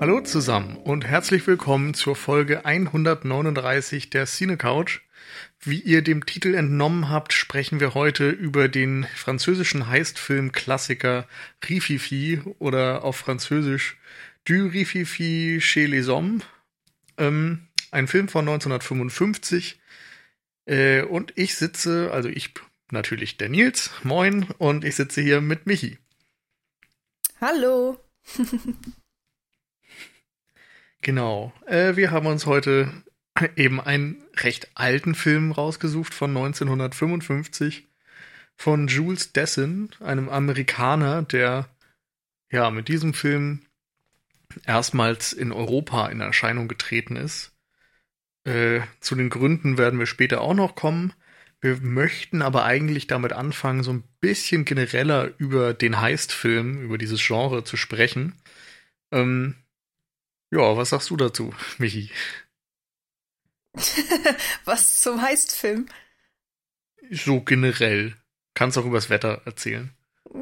Hallo zusammen und herzlich willkommen zur Folge 139 der Cine Couch. Wie ihr dem Titel entnommen habt, sprechen wir heute über den französischen Heistfilm-Klassiker Rififi oder auf Französisch Du Rififi chez les Hommes. Ähm, ein Film von 1955. Äh, und ich sitze, also ich natürlich der Nils, moin, und ich sitze hier mit Michi. Hallo. genau. Äh, wir haben uns heute eben einen recht alten Film rausgesucht von 1955 von Jules Dessin, einem Amerikaner, der ja mit diesem Film erstmals in Europa in Erscheinung getreten ist. Äh, zu den Gründen werden wir später auch noch kommen. Wir möchten aber eigentlich damit anfangen, so ein bisschen genereller über den Heist-Film, über dieses Genre zu sprechen. Ähm, ja, was sagst du dazu, Michi? was zum Heist-Film? So generell. Kannst auch übers Wetter erzählen.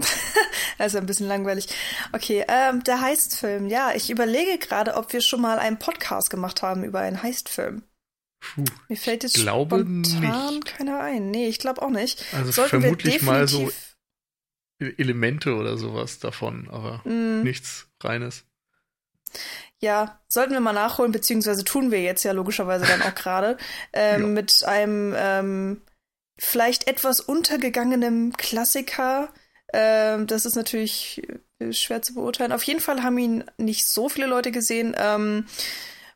also ein bisschen langweilig. Okay, ähm, der Heist-Film. Ja, ich überlege gerade, ob wir schon mal einen Podcast gemacht haben über einen Heist-Film. Puh, Mir fällt jetzt glaube spontan nicht. keiner ein. Nee, ich glaube auch nicht. Also Sollten vermutlich mal so Elemente oder sowas davon, aber mm. nichts reines. Ja, sollten wir mal nachholen, beziehungsweise tun wir jetzt ja logischerweise dann auch gerade, ähm, ja. mit einem ähm, vielleicht etwas untergegangenem Klassiker. Ähm, das ist natürlich äh, schwer zu beurteilen. Auf jeden Fall haben ihn nicht so viele Leute gesehen. Ähm,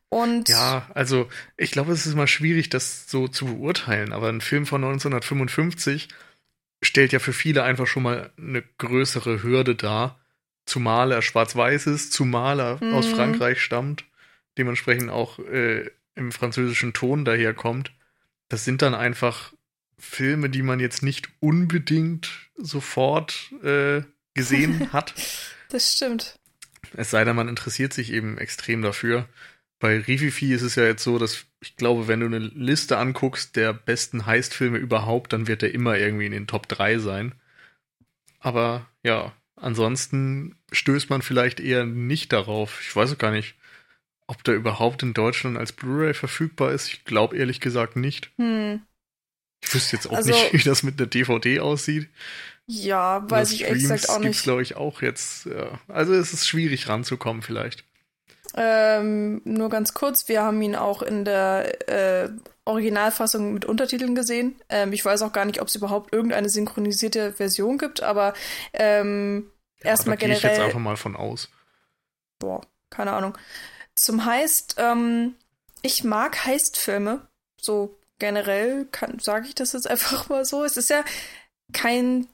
und ja, also ich glaube, es ist immer schwierig, das so zu beurteilen, aber ein Film von 1955 stellt ja für viele einfach schon mal eine größere Hürde dar, zumal er schwarz-weiß ist, zumal er mhm. aus Frankreich stammt, dementsprechend auch äh, im französischen Ton daherkommt. Das sind dann einfach Filme, die man jetzt nicht unbedingt sofort äh, gesehen hat. Das stimmt. Es sei denn, man interessiert sich eben extrem dafür bei Rififi ist es ja jetzt so, dass ich glaube, wenn du eine Liste anguckst der besten Heistfilme überhaupt, dann wird der immer irgendwie in den Top 3 sein. Aber ja, ansonsten stößt man vielleicht eher nicht darauf. Ich weiß auch gar nicht, ob der überhaupt in Deutschland als Blu-ray verfügbar ist. Ich glaube ehrlich gesagt nicht. Hm. Ich wüsste jetzt auch also, nicht, wie das mit einer DVD aussieht. Ja, weiß ich ehrlich gesagt auch nicht. Gibt's glaube ich auch jetzt. Ja. Also es ist schwierig ranzukommen vielleicht. Ähm, nur ganz kurz, wir haben ihn auch in der äh, Originalfassung mit Untertiteln gesehen. Ähm, ich weiß auch gar nicht, ob es überhaupt irgendeine synchronisierte Version gibt, aber ähm, ja, erstmal generell. ich jetzt einfach mal von aus. Boah, keine Ahnung. Zum Heist, ähm, ich mag Heistfilme. So generell sage ich das jetzt einfach mal so. Es ist ja kein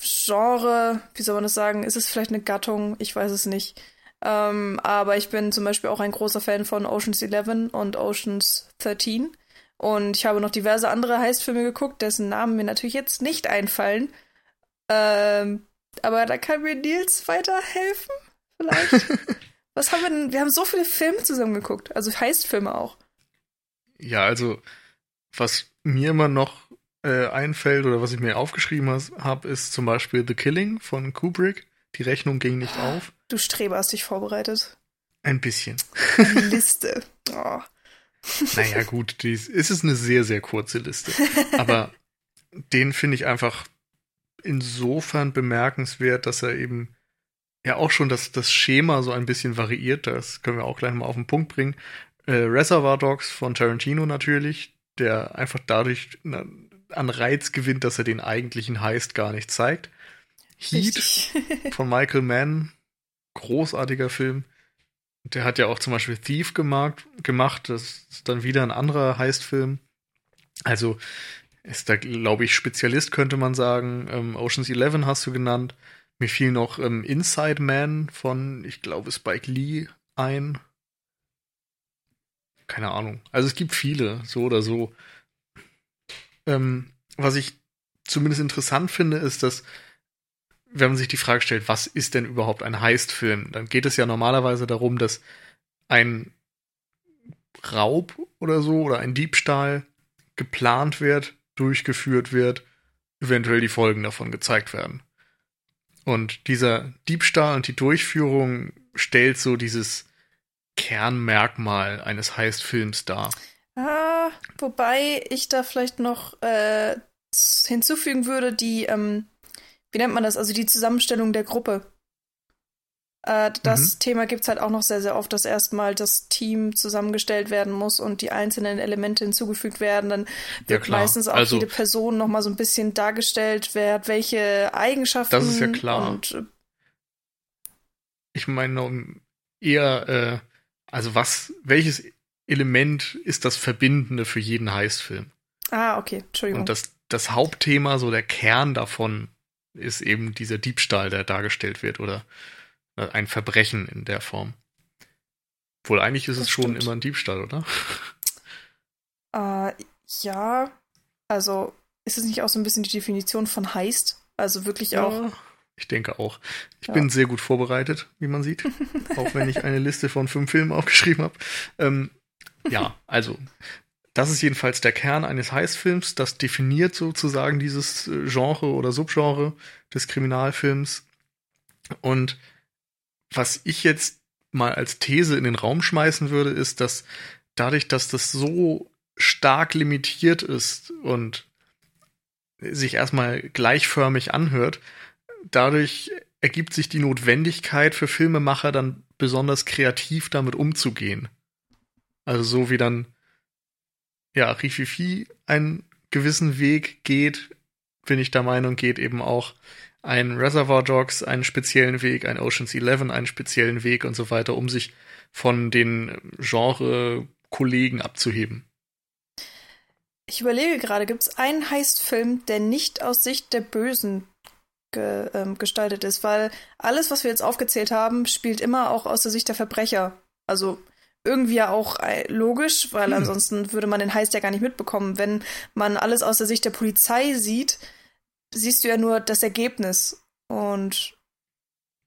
Genre, wie soll man das sagen? Ist es vielleicht eine Gattung? Ich weiß es nicht. Ähm, aber ich bin zum Beispiel auch ein großer Fan von Oceans 11 und Oceans 13. Und ich habe noch diverse andere Heistfilme geguckt, dessen Namen mir natürlich jetzt nicht einfallen. Ähm, aber da kann mir Nils weiterhelfen, vielleicht. Was haben wir denn? Wir haben so viele Filme zusammen geguckt, also Heistfilme auch. Ja, also was mir immer noch äh, einfällt oder was ich mir aufgeschrieben habe, ist zum Beispiel The Killing von Kubrick. Die Rechnung ging nicht auf. Du Streber hast dich vorbereitet. Ein bisschen. Eine Liste. Oh. Naja, gut, dies, ist es eine sehr, sehr kurze Liste. Aber den finde ich einfach insofern bemerkenswert, dass er eben ja auch schon das, das Schema so ein bisschen variiert. Das können wir auch gleich mal auf den Punkt bringen. Äh, Reservoir Dogs von Tarantino natürlich, der einfach dadurch an Reiz gewinnt, dass er den eigentlichen Heist gar nicht zeigt. Heat von Michael Mann, großartiger Film. Der hat ja auch zum Beispiel Thief gemacht, gemacht. Das ist dann wieder ein anderer Heist-Film. Also ist da, glaube ich, Spezialist, könnte man sagen. Ähm, Oceans 11 hast du genannt. Mir fiel noch ähm, Inside Man von, ich glaube, Spike Lee ein. Keine Ahnung. Also es gibt viele, so oder so. Ähm, was ich zumindest interessant finde, ist, dass wenn man sich die Frage stellt, was ist denn überhaupt ein Heist-Film, dann geht es ja normalerweise darum, dass ein Raub oder so oder ein Diebstahl geplant wird, durchgeführt wird, eventuell die Folgen davon gezeigt werden. Und dieser Diebstahl und die Durchführung stellt so dieses Kernmerkmal eines Heist-Films dar. Ah, wobei ich da vielleicht noch äh, hinzufügen würde, die, ähm, wie nennt man das, also die Zusammenstellung der Gruppe. Äh, das mhm. Thema gibt es halt auch noch sehr, sehr oft, dass erstmal das Team zusammengestellt werden muss und die einzelnen Elemente hinzugefügt werden. Dann wird ja, meistens auch also, jede Person nochmal so ein bisschen dargestellt, wer welche Eigenschaften. Das ist ja klar. Und, äh, ich meine eher, äh, also was, welches Element ist das Verbindende für jeden Heistfilm? Ah, okay, Entschuldigung. Und das, das Hauptthema, so der Kern davon, ist eben dieser Diebstahl, der dargestellt wird oder äh, ein Verbrechen in der Form. Wohl eigentlich ist das es schon stimmt. immer ein Diebstahl, oder? Äh, ja, also ist es nicht auch so ein bisschen die Definition von Heist? Also wirklich ja, auch. Ich denke auch. Ich ja. bin sehr gut vorbereitet, wie man sieht. auch wenn ich eine Liste von fünf Filmen aufgeschrieben habe. Ähm, ja, also das ist jedenfalls der Kern eines Heistfilms. Das definiert sozusagen dieses äh, Genre oder Subgenre des Kriminalfilms. Und was ich jetzt mal als These in den Raum schmeißen würde, ist, dass dadurch, dass das so stark limitiert ist und sich erstmal gleichförmig anhört, dadurch ergibt sich die Notwendigkeit für Filmemacher dann besonders kreativ damit umzugehen. Also so wie dann ja Rififi einen gewissen Weg geht, bin ich der Meinung, geht eben auch ein Reservoir Dogs einen speziellen Weg, ein Ocean's Eleven einen speziellen Weg und so weiter, um sich von den Genre-Kollegen abzuheben. Ich überlege gerade, gibt es einen Heist-Film, der nicht aus Sicht der Bösen ge, ähm, gestaltet ist? Weil alles, was wir jetzt aufgezählt haben, spielt immer auch aus der Sicht der Verbrecher. Also irgendwie ja auch äh, logisch, weil hm. ansonsten würde man den Heist ja gar nicht mitbekommen. Wenn man alles aus der Sicht der Polizei sieht, siehst du ja nur das Ergebnis. Und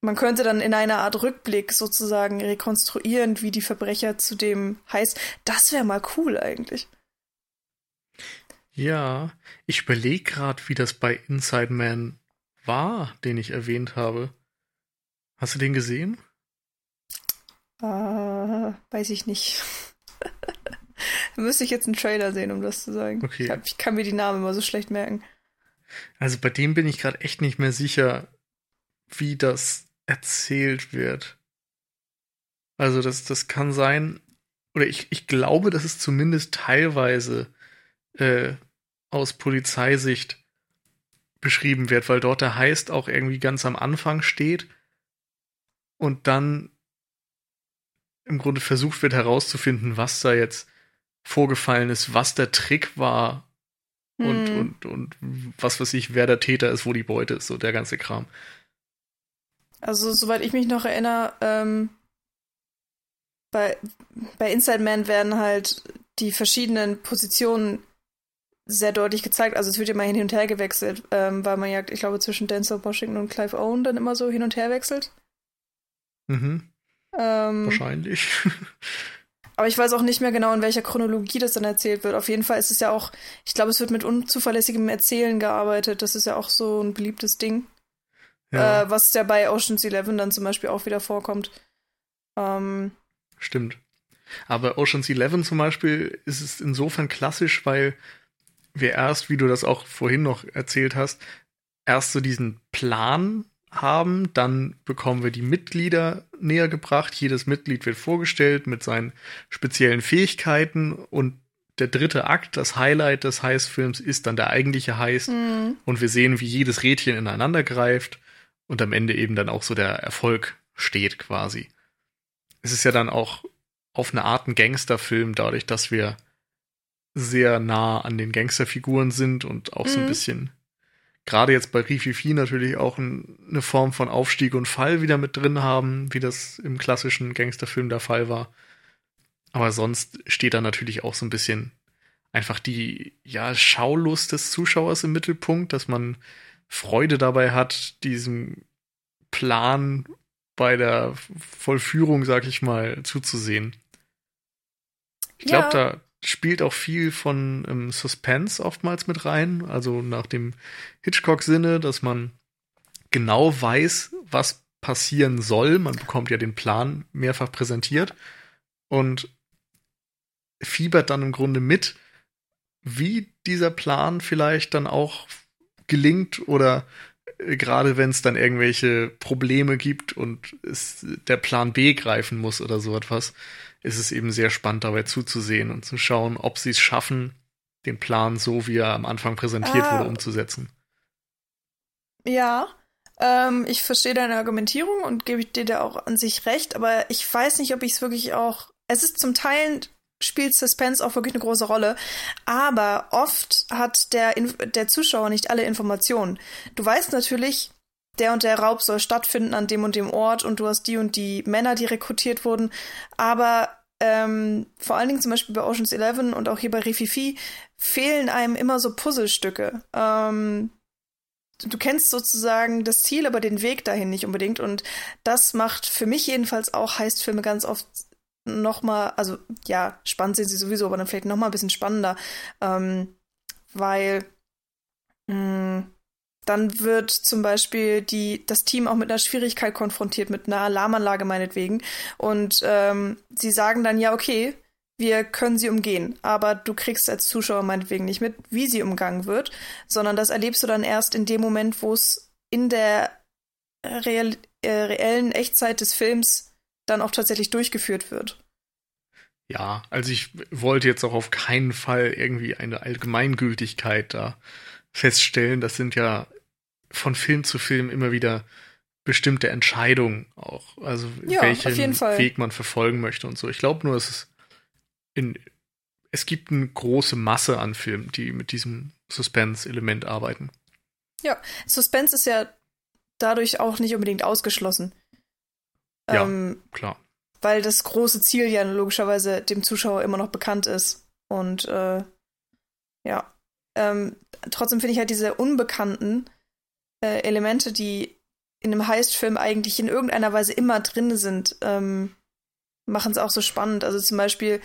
man könnte dann in einer Art Rückblick sozusagen rekonstruieren, wie die Verbrecher zu dem heißt. Das wäre mal cool eigentlich. Ja, ich überlege gerade, wie das bei Inside Man war, den ich erwähnt habe. Hast du den gesehen? Äh, weiß ich nicht. Müsste ich jetzt einen Trailer sehen, um das zu sagen. Okay. Ich, hab, ich kann mir die Namen immer so schlecht merken. Also bei dem bin ich gerade echt nicht mehr sicher, wie das erzählt wird. Also das, das kann sein, oder ich, ich glaube, dass es zumindest teilweise äh, aus Polizeisicht beschrieben wird, weil dort der Heist auch irgendwie ganz am Anfang steht und dann im Grunde versucht wird herauszufinden, was da jetzt vorgefallen ist, was der Trick war, und, hm. und, und was weiß ich, wer der Täter ist, wo die Beute ist, so der ganze Kram. Also, soweit ich mich noch erinnere, ähm, bei, bei Inside Man werden halt die verschiedenen Positionen sehr deutlich gezeigt. Also es wird immer hin und her gewechselt, ähm, weil man ja, ich glaube, zwischen Denzel Washington und Clive Owen dann immer so hin und her wechselt. Mhm. Ähm, Wahrscheinlich. Aber ich weiß auch nicht mehr genau, in welcher Chronologie das dann erzählt wird. Auf jeden Fall ist es ja auch, ich glaube, es wird mit unzuverlässigem Erzählen gearbeitet. Das ist ja auch so ein beliebtes Ding. Ja. Äh, was ja bei Ocean's Eleven dann zum Beispiel auch wieder vorkommt. Ähm, Stimmt. Aber Ocean's Eleven zum Beispiel ist es insofern klassisch, weil wir erst, wie du das auch vorhin noch erzählt hast, erst so diesen Plan haben. Dann bekommen wir die Mitglieder näher gebracht. Jedes Mitglied wird vorgestellt mit seinen speziellen Fähigkeiten und der dritte Akt, das Highlight des Heißfilms, ist dann der eigentliche Heiß. Mhm. Und wir sehen, wie jedes Rädchen ineinander greift und am Ende eben dann auch so der Erfolg steht quasi. Es ist ja dann auch auf eine Art ein Gangsterfilm, dadurch, dass wir sehr nah an den Gangsterfiguren sind und auch mhm. so ein mhm. bisschen gerade jetzt bei Rififi natürlich auch ein, eine Form von Aufstieg und Fall wieder mit drin haben, wie das im klassischen Gangsterfilm der Fall war. Aber sonst steht da natürlich auch so ein bisschen einfach die ja Schaulust des Zuschauers im Mittelpunkt, dass man Freude dabei hat, diesem Plan bei der Vollführung, sag ich mal, zuzusehen. Ich glaube, ja. da spielt auch viel von ähm, Suspense oftmals mit rein, also nach dem Hitchcock-Sinne, dass man genau weiß, was passieren soll. Man bekommt ja den Plan mehrfach präsentiert und fiebert dann im Grunde mit, wie dieser Plan vielleicht dann auch gelingt oder äh, gerade wenn es dann irgendwelche Probleme gibt und der Plan B greifen muss oder so etwas, ist es eben sehr spannend dabei zuzusehen und zu schauen, ob sie es schaffen, den Plan so, wie er am Anfang präsentiert ah, wurde, umzusetzen. Ja, ähm, ich verstehe deine Argumentierung und gebe dir da auch an sich recht, aber ich weiß nicht, ob ich es wirklich auch. Es ist zum Teil spielt Suspense auch wirklich eine große Rolle. Aber oft hat der, der Zuschauer nicht alle Informationen. Du weißt natürlich, der und der Raub soll stattfinden an dem und dem Ort und du hast die und die Männer, die rekrutiert wurden. Aber ähm, vor allen Dingen zum Beispiel bei Oceans 11 und auch hier bei Rififi fehlen einem immer so Puzzlestücke. Ähm, du kennst sozusagen das Ziel, aber den Weg dahin nicht unbedingt. Und das macht für mich jedenfalls auch Heistfilme ganz oft noch mal, also ja, spannend sind sie sowieso, aber dann vielleicht noch mal ein bisschen spannender, ähm, weil mh, mm, dann wird zum Beispiel die, das Team auch mit einer Schwierigkeit konfrontiert, mit einer Alarmanlage meinetwegen. Und ähm, sie sagen dann, ja, okay, wir können sie umgehen, aber du kriegst als Zuschauer meinetwegen nicht mit, wie sie umgangen wird, sondern das erlebst du dann erst in dem Moment, wo es in der real, äh, reellen Echtzeit des Films dann auch tatsächlich durchgeführt wird. Ja, also ich wollte jetzt auch auf keinen Fall irgendwie eine Allgemeingültigkeit da feststellen. Das sind ja von Film zu Film immer wieder bestimmte Entscheidungen auch. Also ja, welchen Weg man verfolgen möchte und so. Ich glaube nur, es ist in, es gibt eine große Masse an Filmen, die mit diesem Suspense-Element arbeiten. Ja, Suspense ist ja dadurch auch nicht unbedingt ausgeschlossen. Ja, ähm, klar. Weil das große Ziel ja logischerweise dem Zuschauer immer noch bekannt ist. Und äh, ja. Ähm, trotzdem finde ich halt diese unbekannten äh, Elemente, die in einem Heist-Film eigentlich in irgendeiner Weise immer drin sind, ähm, machen es auch so spannend. Also zum Beispiel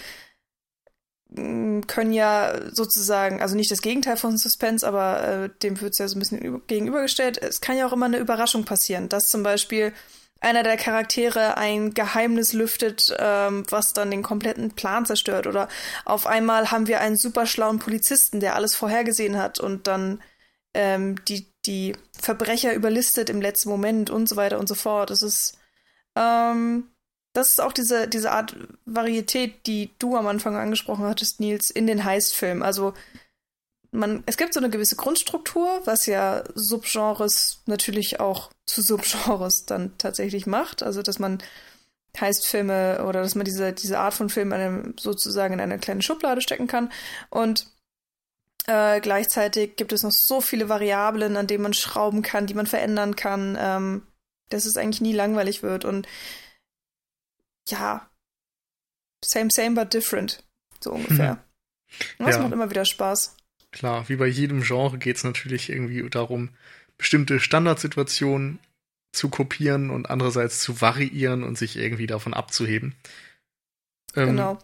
mm, können ja sozusagen, also nicht das Gegenteil von Suspense, aber äh, dem wird es ja so ein bisschen gegenübergestellt. Es kann ja auch immer eine Überraschung passieren, dass zum Beispiel einer der Charaktere ein Geheimnis lüftet, ähm, was dann den kompletten Plan zerstört. Oder auf einmal haben wir einen super schlauen Polizisten, der alles vorhergesehen hat und dann ähm, die, die Verbrecher überlistet im letzten Moment und so weiter und so fort. Das ist, ähm, das ist auch diese, diese Art Varietät, die du am Anfang angesprochen hattest, Nils, in den Heist-Filmen. Also man, es gibt so eine gewisse Grundstruktur, was ja Subgenres natürlich auch zu Subgenres dann tatsächlich macht. Also, dass man heißt Filme oder dass man diese, diese Art von Film einem, sozusagen in eine kleine Schublade stecken kann. Und äh, gleichzeitig gibt es noch so viele Variablen, an denen man schrauben kann, die man verändern kann, ähm, dass es eigentlich nie langweilig wird. Und ja, same, same, but different. So ungefähr. Mhm. Das ja. macht immer wieder Spaß. Klar, wie bei jedem Genre geht es natürlich irgendwie darum, bestimmte Standardsituationen zu kopieren und andererseits zu variieren und sich irgendwie davon abzuheben. Ähm, genau.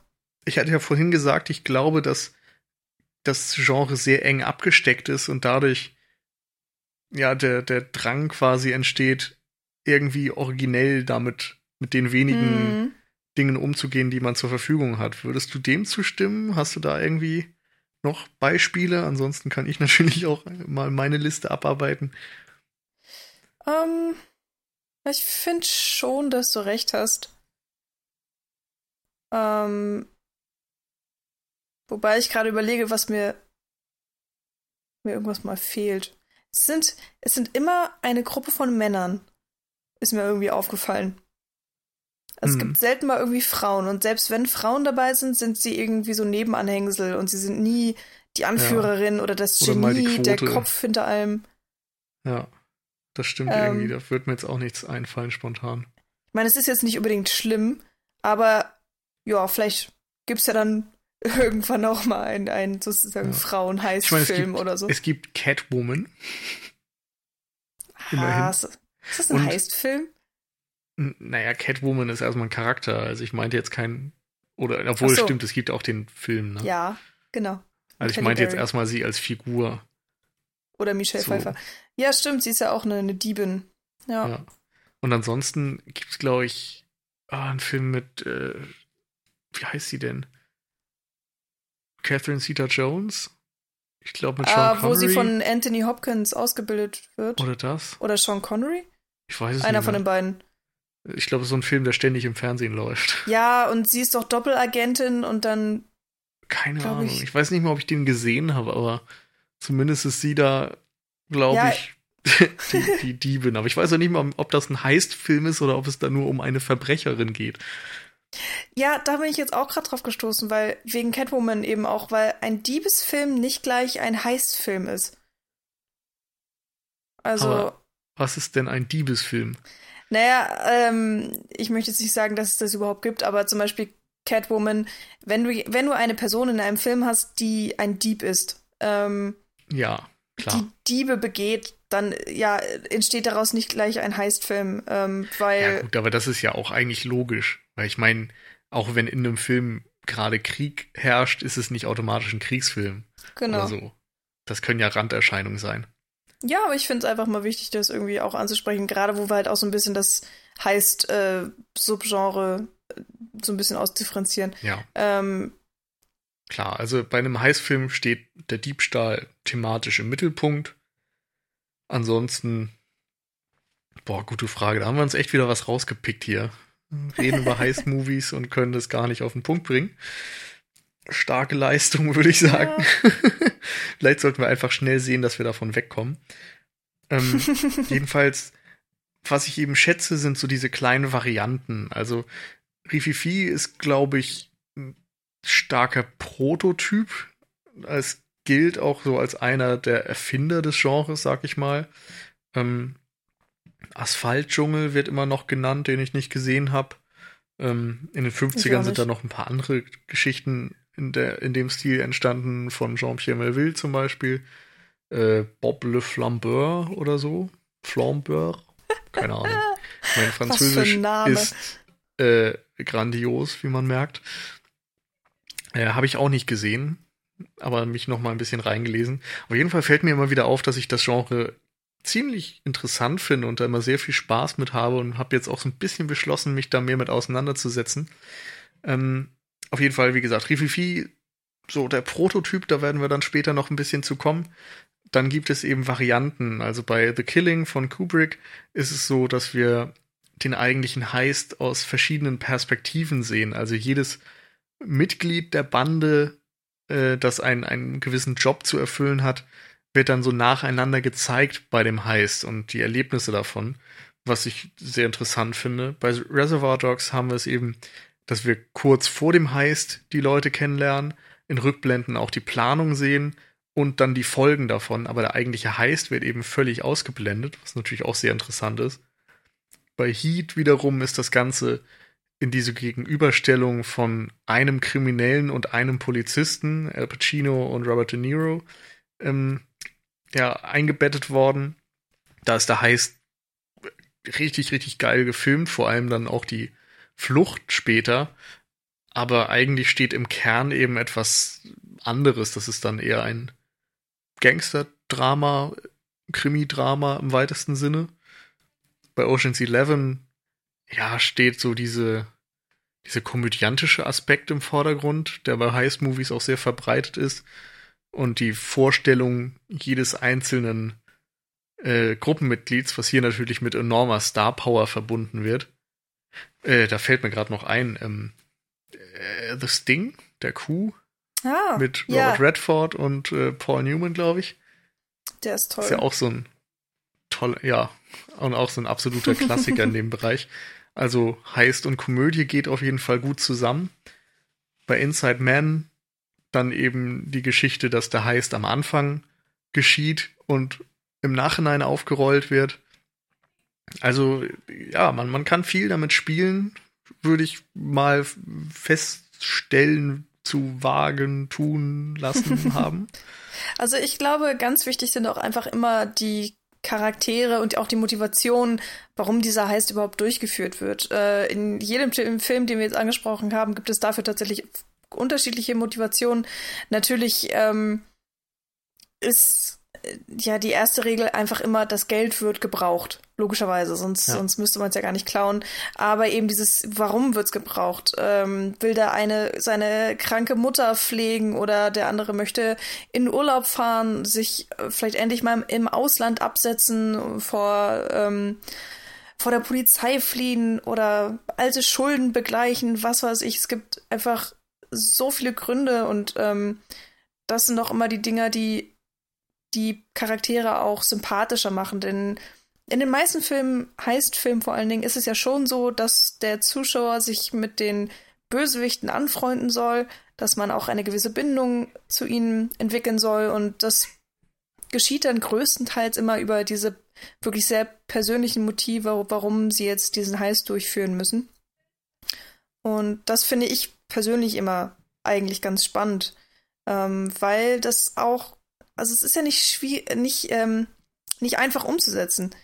Ich hatte ja vorhin gesagt, ich glaube, dass das Genre sehr eng abgesteckt ist und dadurch ja der, der Drang quasi entsteht, irgendwie originell damit mit den wenigen mhm. Dingen umzugehen, die man zur Verfügung hat. Würdest du dem zustimmen? Hast du da irgendwie noch Beispiele? Ansonsten kann ich natürlich auch mal meine Liste abarbeiten. Ähm, ich finde schon, dass du recht hast. Ähm, wobei ich gerade überlege, was mir mir irgendwas mal fehlt. Es sind, es sind immer eine Gruppe von Männern. Ist mir irgendwie aufgefallen. Also es hm. gibt selten mal irgendwie Frauen und selbst wenn Frauen dabei sind, sind sie irgendwie so Nebenanhängsel und sie sind nie die Anführerin ja. oder das oder Genie, der Kopf hinter allem. Ja, das stimmt ähm, irgendwie. Da wird mir jetzt auch nichts einfallen spontan. Ich meine, es ist jetzt nicht unbedingt schlimm, aber ja, vielleicht gibt es ja dann irgendwann auch mal einen, einen sozusagen ja. Frauen-Heiß-Film oder so. Es gibt Catwoman. Ah, ist das ein Heist-Film? Naja, Catwoman ist erstmal ein Charakter. Also ich meinte jetzt kein. Oder obwohl so. stimmt, es gibt auch den Film, ne? Ja, genau. Also ich meinte jetzt erstmal sie als Figur. Oder Michelle so. Pfeiffer. Ja, stimmt, sie ist ja auch eine, eine Diebin. Ja. ja. Und ansonsten gibt es, glaube ich, oh, einen Film mit äh, wie heißt sie denn? Catherine Zeta Jones? Ich glaube mit Ah, Sean wo Connery. sie von Anthony Hopkins ausgebildet wird. Oder das? Oder Sean Connery? Ich weiß es Einer nicht. von mehr. den beiden. Ich glaube, so ein Film, der ständig im Fernsehen läuft. Ja, und sie ist doch Doppelagentin und dann. Keine Ahnung. ich. Ich. weiß nicht mal, ob ich den gesehen habe, aber zumindest ist sie da, glaube Ja. ich, die, die Diebin. Aber ich weiß auch nicht mal, ob das ein Heist-Film ist oder ob es da nur um eine Verbrecherin geht. Ja, da bin ich jetzt auch gerade drauf gestoßen, weil wegen Catwoman eben auch, weil ein Diebesfilm nicht gleich ein Heistfilm ist. Also, Aber- Was ist denn ein Diebesfilm? naja, ähm, ich möchte jetzt nicht sagen, dass es das überhaupt gibt, aber zum Beispiel Catwoman, wenn du, wenn du eine Person in einem Film hast, die ein Dieb ist, ähm, Ja, klar. die Diebe begeht, dann ja, entsteht daraus nicht gleich ein Heistfilm, ähm, weil Ja, gut, aber das ist ja auch eigentlich logisch. Weil ich meine, auch wenn in einem Film gerade Krieg herrscht, ist es nicht automatisch ein Kriegsfilm genau. oder so. Das können ja Randerscheinungen sein. Ja, aber ich finde es einfach mal wichtig, das irgendwie auch anzusprechen, gerade wo wir halt auch so ein bisschen das heißt äh, Subgenre äh, so ein bisschen ausdifferenzieren. Ja, Ähm, klar. Also bei einem Heißfilm steht der Diebstahl thematisch im Mittelpunkt. Ansonsten, boah, gute Frage. Da haben wir uns echt wieder was rausgepickt hier. Reden über Heist-Movies und können das gar nicht auf den Punkt bringen. Starke Leistung, würde ich sagen. Vielleicht sollten wir einfach schnell sehen, dass wir davon wegkommen. Ähm, jedenfalls, was ich eben schätze, sind so diese kleinen Varianten. Also Rififi ist, glaube ich, ein starker Prototyp. Es gilt auch so als einer der Erfinder des Genres, sag ich mal. Ähm, Asphaltdschungel wird immer noch genannt, den ich nicht gesehen habe. Ähm, in den Ich 50ern auch sind da noch ein paar andere Geschichten in, der, in dem Stil entstanden, von Jean-Pierre Melville zum Beispiel. Äh, Bob Le Flambeur oder so. Flambeur? Keine Ahnung. Mein Französisch Name. ist äh, grandios, wie man merkt. Äh, Habe ich auch nicht gesehen, aber mich noch mal ein bisschen reingelesen. Auf jeden Fall fällt mir immer wieder auf, dass ich das Genre ziemlich interessant finde und da immer sehr viel Spaß mit habe und habe jetzt auch so ein bisschen beschlossen, mich da mehr mit auseinanderzusetzen. Ähm, auf jeden Fall, wie gesagt, Rififi, so der Prototyp, da werden wir dann später noch ein bisschen zu kommen. Dann gibt es eben Varianten. Also bei The Killing von Kubrick ist es so, dass wir den eigentlichen Heist aus verschiedenen Perspektiven sehen. Also jedes Mitglied der Bande, äh, das einen, einen gewissen Job zu erfüllen hat, wird dann so nacheinander gezeigt bei dem Heist und die Erlebnisse davon, was ich sehr interessant finde. Bei Reservoir Dogs haben wir es eben, dass wir kurz vor dem Heist die Leute kennenlernen, in Rückblenden auch die Planung sehen und dann die Folgen davon, aber der eigentliche Heist wird eben völlig ausgeblendet, was natürlich auch sehr interessant ist. Bei Heat wiederum ist das Ganze in diese Gegenüberstellung von einem Kriminellen und einem Polizisten, Al Pacino und Robert De Niro, ähm, ja, eingebettet worden. Da ist der Heist richtig, richtig geil gefilmt, vor allem dann auch die Flucht später. Aber eigentlich steht im Kern eben etwas anderes. Das ist dann eher ein Gangster-Drama, Krimi-Drama im weitesten Sinne. Bei Ocean's Eleven, ja, steht so diese, diese komödiantische Aspekt im Vordergrund, der bei Heist-Movies auch sehr verbreitet ist. Und die Vorstellung jedes einzelnen äh, Gruppenmitglieds, was hier natürlich mit enormer Star-Power verbunden wird. Äh, da fällt mir gerade noch ein, ähm, äh, The Sting, der Kuh, ah, mit Robert Redford und äh, Paul Newman, glaube ich. der ist toll. Ist ja auch so ein toller, ja, und auch so ein absoluter Klassiker in dem Bereich. Also Heist und Komödie geht auf jeden Fall gut zusammen. Bei Inside Man dann eben die Geschichte, dass der Heist am Anfang geschieht und im Nachhinein aufgerollt wird. Also ja, man, man kann viel damit spielen, würde ich mal feststellen, zu wagen, tun lassen haben. Also ich glaube, ganz wichtig sind auch einfach immer die Charaktere und auch die Motivation, warum dieser Heist überhaupt durchgeführt wird. Äh, in jedem Film, den wir jetzt angesprochen haben, gibt es dafür tatsächlich unterschiedliche Motivationen. Natürlich ähm, ist ja die erste Regel einfach immer, das Geld wird gebraucht, logischerweise, sonst, Ja. sonst müsste man es ja gar nicht klauen. Aber eben dieses, warum wird's gebraucht? Ähm, will der eine seine kranke Mutter pflegen oder der andere möchte in Urlaub fahren, sich äh, vielleicht endlich mal im Ausland absetzen vor ähm, vor der Polizei fliehen oder alte Schulden begleichen, was weiß ich. Es gibt einfach so viele Gründe und ähm, das sind doch immer die Dinger, die die Charaktere auch sympathischer machen. Denn in den meisten Filmen, Heist-Filmen vor allen Dingen, ist es ja schon so, dass der Zuschauer sich mit den Bösewichten anfreunden soll, dass man auch eine gewisse Bindung zu ihnen entwickeln soll und das geschieht dann größtenteils immer über diese wirklich sehr persönlichen Motive, warum sie jetzt diesen Heist durchführen müssen. Und das finde ich persönlich immer eigentlich ganz spannend, ähm, weil das auch, also es ist ja nicht schwierig, nicht, ähm, nicht einfach umzusetzen.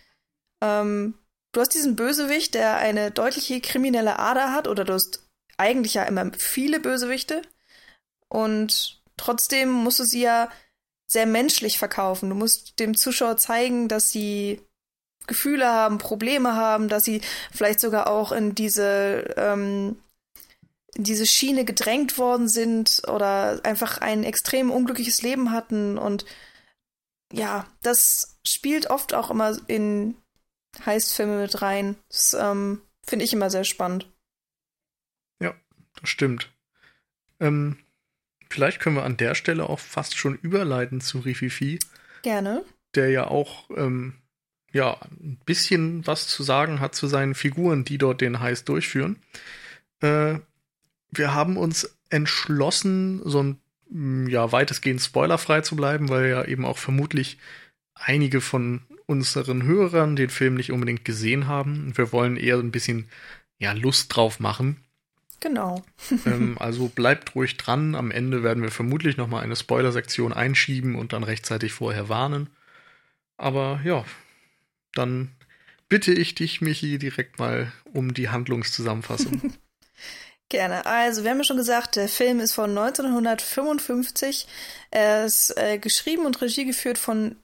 Ähm, du hast diesen Bösewicht, der eine deutliche kriminelle Ader hat, oder du hast eigentlich ja immer viele Bösewichte und trotzdem musst du sie ja sehr menschlich verkaufen. Du musst dem Zuschauer zeigen, dass sie Gefühle haben, Probleme haben, dass sie vielleicht sogar auch in diese, ähm, in diese Schiene gedrängt worden sind oder einfach ein extrem unglückliches Leben hatten. Und ja, das spielt oft auch immer in Heistfilme mit rein. Das ähm, finde ich immer sehr spannend. Das stimmt. Ähm, vielleicht können wir an der Stelle auch fast schon überleiten zu Rififi, Gerne. der ja auch ähm, ja ein bisschen was zu sagen hat zu seinen Figuren, die dort den Heist durchführen. Äh, wir haben uns entschlossen, so ein mm, ja weitestgehend spoilerfrei zu bleiben, weil ja eben auch vermutlich einige von unseren Hörern den Film nicht unbedingt gesehen haben. Wir wollen eher ein bisschen ja Lust drauf machen. Genau. ähm, also bleibt ruhig dran. Am Ende werden wir vermutlich noch mal eine Spoiler-Sektion einschieben und dann rechtzeitig vorher warnen. Aber ja, dann bitte ich dich, Michi, direkt mal um die Handlungszusammenfassung. Gerne. Also, wir haben ja schon gesagt, der Film ist von 1955. Er ist äh, geschrieben und Regie geführt von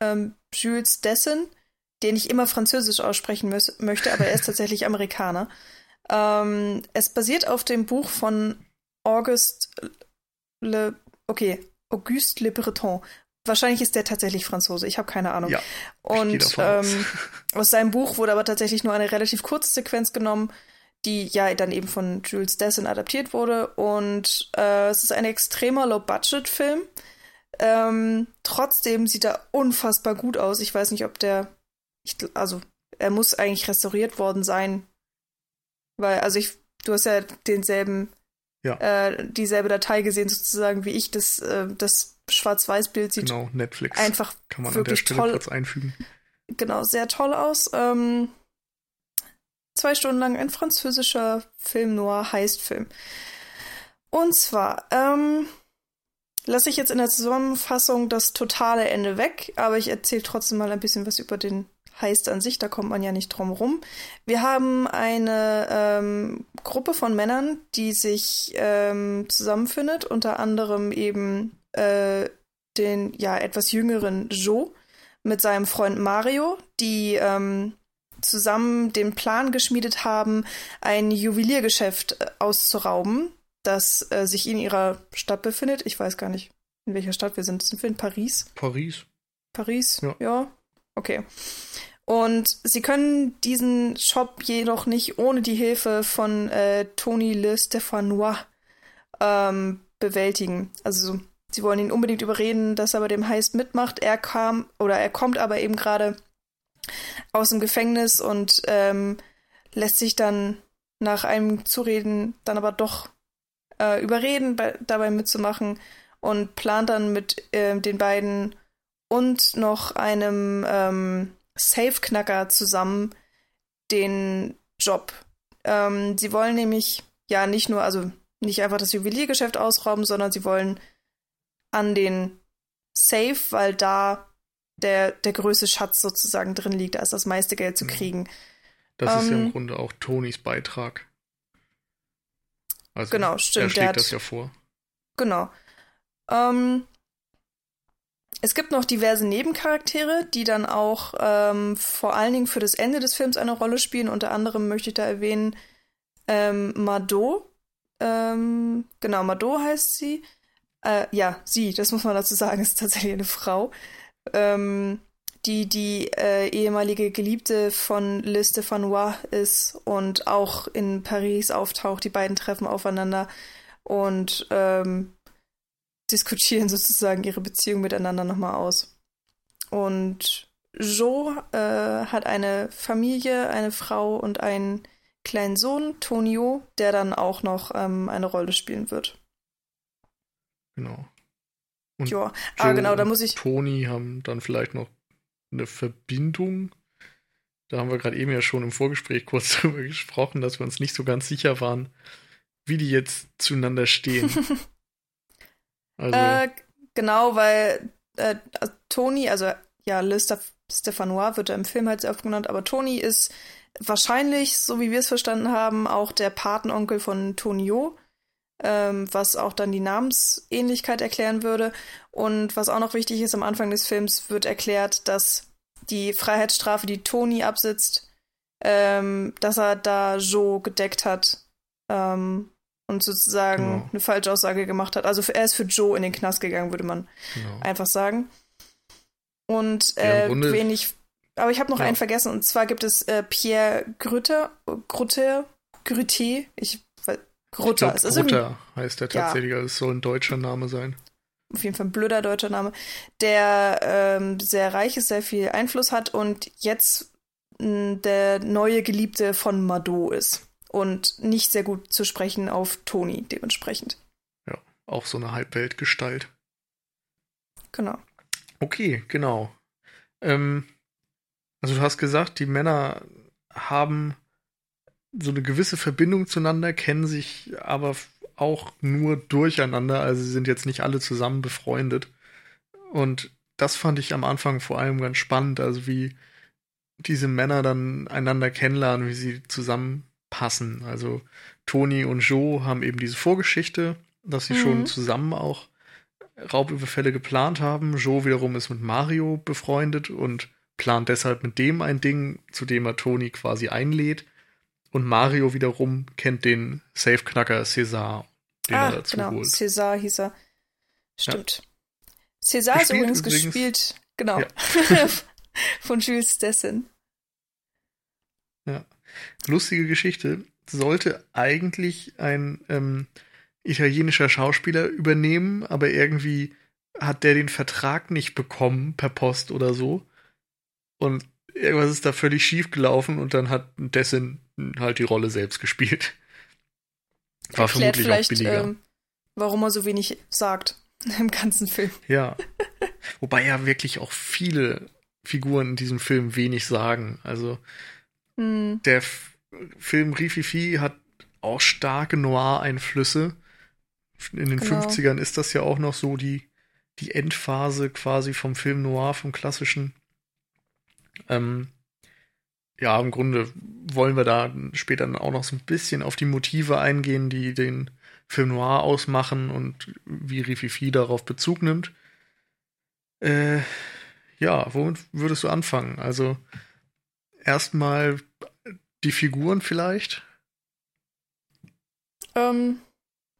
ähm, Jules Dessen, den ich immer französisch aussprechen mö- möchte, aber er ist tatsächlich Amerikaner. Ähm, es basiert auf dem Buch von Auguste Le, okay, Auguste Le Breton. Wahrscheinlich ist der tatsächlich Franzose, ich habe keine Ahnung. Ja, Und ähm, aus seinem Buch wurde aber tatsächlich nur eine relativ kurze Sequenz genommen, die ja dann eben von Jules Dessin adaptiert wurde. Und äh, es ist ein extremer Low-Budget-Film. Ähm, trotzdem sieht er unfassbar gut aus. Ich weiß nicht, ob der, ich, also er muss eigentlich restauriert worden sein, weil also ich, du hast ja denselben, Ja. äh, dieselbe Datei gesehen sozusagen wie ich. Das, äh, das Schwarz-Weiß-Bild sieht genau, Netflix einfach kann man an der wirklich Stelle toll kurz einfügen. genau, sehr toll aus. Ähm, zwei Stunden lang ein französischer Film noir Heistfilm. Und zwar, ähm, lasse ich jetzt in der Zusammenfassung das totale Ende weg, aber ich erzähle trotzdem mal ein bisschen was über den Heist an sich, da kommt man ja nicht drum rum. Wir haben eine ähm, Gruppe von Männern, die sich ähm, zusammenfindet, unter anderem eben äh, den ja etwas jüngeren Joe mit seinem Freund Mario, die ähm, zusammen den Plan geschmiedet haben, ein Juweliergeschäft äh, auszurauben, das äh, sich in ihrer Stadt befindet. Ich weiß gar nicht, in welcher Stadt wir sind. Sind wir in Paris? Paris. Paris? Ja. Okay. Und sie können diesen Shop jedoch nicht ohne die Hilfe von äh, Tony Le Stéphanois ähm, bewältigen. Also sie wollen ihn unbedingt überreden, dass er bei dem Heist mitmacht. Er kam oder er kommt aber eben gerade aus dem Gefängnis und ähm, lässt sich dann nach einem Zureden dann aber doch äh, überreden, bei, dabei mitzumachen und plant dann mit äh, den beiden und noch einem ähm, Safe-Knacker zusammen den Job. Ähm, sie wollen nämlich ja nicht nur, also nicht einfach das Juweliergeschäft ausrauben, sondern sie wollen an den Safe, weil da der, der größte Schatz sozusagen drin liegt, da ist das meiste Geld zu Genau. kriegen. Das ist ja Ähm, im Grunde auch Tonys Beitrag. Also Genau, Er stimmt. Der schlägt hat, das ja vor. Genau. Ähm, es gibt noch diverse Nebencharaktere, die dann auch ähm, vor allen Dingen für das Ende des Films eine Rolle spielen. Unter anderem möchte ich da erwähnen ähm, Mado. Ähm, genau, Mado heißt sie. Äh, ja, sie, das muss man dazu sagen, ist tatsächlich eine Frau. Ähm, die die äh, ehemalige Geliebte von Liz Stefanois ist und auch in Paris auftaucht. Die beiden treffen aufeinander und ähm, diskutieren sozusagen ihre Beziehung miteinander nochmal aus. Und Joe äh, hat eine Familie, eine Frau und einen kleinen Sohn, Tonio, der dann auch noch ähm, eine Rolle spielen wird. Genau. Und ja, ah, genau, da muss ich. Toni haben dann vielleicht noch eine Verbindung. Da haben wir gerade eben ja schon im Vorgespräch kurz drüber gesprochen, dass wir uns nicht so ganz sicher waren, wie die jetzt zueinander stehen. also. Äh, genau, weil äh, Toni, also ja, Liz Stefanois wird er im Film halt sehr oft genannt, aber Toni ist wahrscheinlich, so wie wir es verstanden haben, auch der Patenonkel von Tonio ähm, was auch dann die Namensähnlichkeit erklären würde. Und was auch noch wichtig ist, am Anfang des Films wird erklärt, dass die Freiheitsstrafe, die Tony absitzt, ähm, dass er da Joe gedeckt hat ähm, und sozusagen genau. eine Falschaussage gemacht hat. Also für, er ist für Joe in den Knast gegangen, würde man genau. einfach sagen. Und äh, ja, wenig. Aber ich habe noch ja. einen vergessen, und zwar gibt es äh, Pierre Grütter, Grutter, Grüté, ich Grutter. Glaub, Grutter heißt der tatsächlich, ja. es soll ein deutscher Name sein. Auf jeden Fall ein blöder deutscher Name, der ähm, sehr reich ist, sehr viel Einfluss hat und jetzt mh, der neue Geliebte von Mado ist. Und nicht sehr gut zu sprechen auf Toni dementsprechend. Ja, auch so eine Halbweltgestalt. Genau. Okay, genau. Ähm, also du hast gesagt, die Männer haben so eine gewisse Verbindung zueinander, kennen sich aber auch nur durcheinander, also sie sind jetzt nicht alle zusammen befreundet. Und das fand ich am Anfang vor allem ganz spannend, also wie diese Männer dann einander kennenlernen, wie sie zusammenpassen. Also Toni und Joe haben eben diese Vorgeschichte, dass sie mhm. schon zusammen auch Raubüberfälle geplant haben. Joe wiederum ist mit Mario befreundet und plant deshalb mit dem ein Ding, zu dem er Toni quasi einlädt. Und Mario wiederum kennt den Safe-Knacker César, den ah, er dazu genau. holt. César hieß er. Stimmt. Ja. César ist übrigens, übrigens gespielt, genau, ja. von Jules Dessin. Ja. Lustige Geschichte. Sollte eigentlich ein ähm, italienischer Schauspieler übernehmen, aber irgendwie hat der den Vertrag nicht bekommen per Post oder so. Und irgendwas ist da völlig schief gelaufen und dann hat Dessin halt die Rolle selbst gespielt. War Erklärt vermutlich auch billiger. Ähm, warum er so wenig sagt im ganzen Film. Ja. Wobei ja wirklich auch viele Figuren in diesem Film wenig sagen. Also hm. der F Film Rififi hat auch starke Noir-Einflüsse. In den genau. 50ern ist das ja auch noch so die, die Endphase quasi vom Film Noir, vom klassischen. Ähm, ja, im Grunde wollen wir da später dann auch noch so ein bisschen auf die Motive eingehen, die den Film Noir ausmachen und wie Rififi darauf Bezug nimmt. Äh, ja, womit würdest du anfangen? Also erstmal die Figuren vielleicht? Ähm,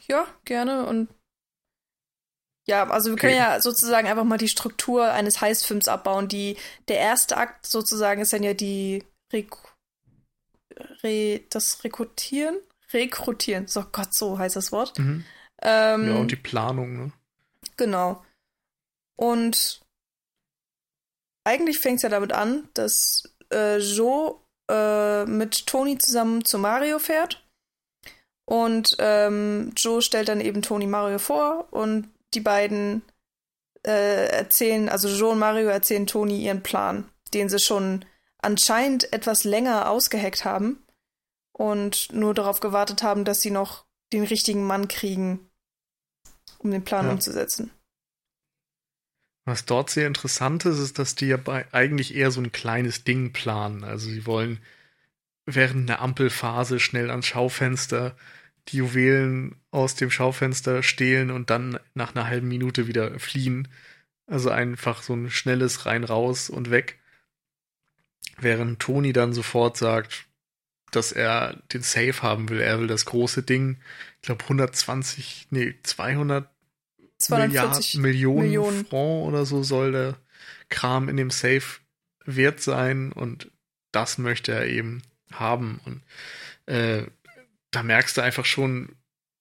ja, gerne. Und ja, also wir können okay. ja sozusagen einfach mal die Struktur eines Heißfilms abbauen. Die, der erste Akt sozusagen ist dann ja die Rek Re das Rekrutieren? Rekrutieren. So Gott, so heißt das Wort. Mhm. Ähm, ja, und die Planung, ne? Genau. Und eigentlich fängt es ja damit an, dass äh, Joe äh, mit Toni zusammen zu Mario fährt. Und ähm, Joe stellt dann eben Toni Mario vor und die beiden äh, erzählen, also Joe und Mario erzählen Toni ihren Plan, den sie schon anscheinend etwas länger ausgeheckt haben und nur darauf gewartet haben, dass sie noch den richtigen Mann kriegen, um den Plan ja. umzusetzen. Was dort sehr interessant ist, ist, dass die ja bei eigentlich eher so ein kleines Ding planen. Also sie wollen während der Ampelphase schnell ans Schaufenster die Juwelen aus dem Schaufenster stehlen und dann nach einer halben Minute wieder fliehen. Also einfach so ein schnelles rein raus und weg. Während Toni dann sofort sagt, dass er den Safe haben will. Er will das große Ding. Ich glaube 120, nee, 200 Milliarden, Millionen, Millionen Franc oder so soll der Kram in dem Safe wert sein und das möchte er eben haben. Und äh, da merkst du einfach schon,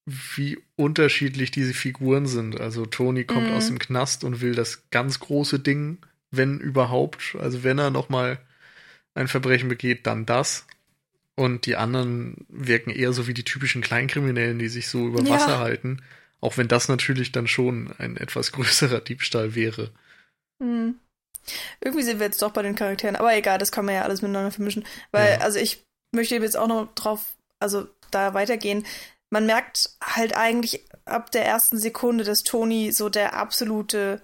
wie unterschiedlich diese Figuren sind. Also Tony kommt mhm. aus dem Knast und will das ganz große Ding, wenn überhaupt. Also wenn er noch mal ein Verbrechen begeht, dann das. Und die anderen wirken eher so wie die typischen Kleinkriminellen, die sich so über ja. Wasser halten. Auch wenn das natürlich dann schon ein etwas größerer Diebstahl wäre. Mhm. Irgendwie sind wir jetzt doch bei den Charakteren, aber egal, das kann man ja alles miteinander vermischen. Weil, ja. also ich möchte jetzt auch noch drauf, also da weitergehen. Man merkt halt eigentlich ab der ersten Sekunde, dass Tony so der absolute,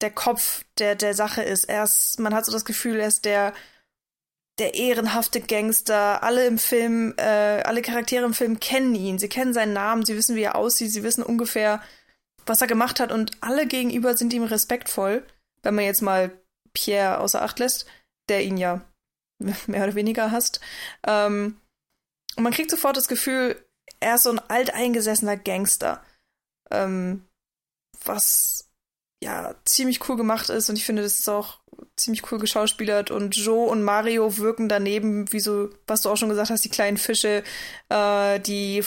der Kopf der, der Sache ist. Er ist, man hat so das Gefühl, er ist der, der ehrenhafte Gangster. Alle im Film, äh, alle Charaktere im Film kennen ihn. Sie kennen seinen Namen, sie wissen, wie er aussieht, sie wissen ungefähr, was er gemacht hat und alle gegenüber sind ihm respektvoll, wenn man jetzt mal Pierre außer Acht lässt, der ihn ja mehr oder weniger hasst. Ähm, und man kriegt sofort das Gefühl, er ist so ein alteingesessener Gangster. Ähm, was ja ziemlich cool gemacht ist und ich finde, das ist auch ziemlich cool geschauspielert und Joe und Mario wirken daneben, wie so, was du auch schon gesagt hast, die kleinen Fische, äh, die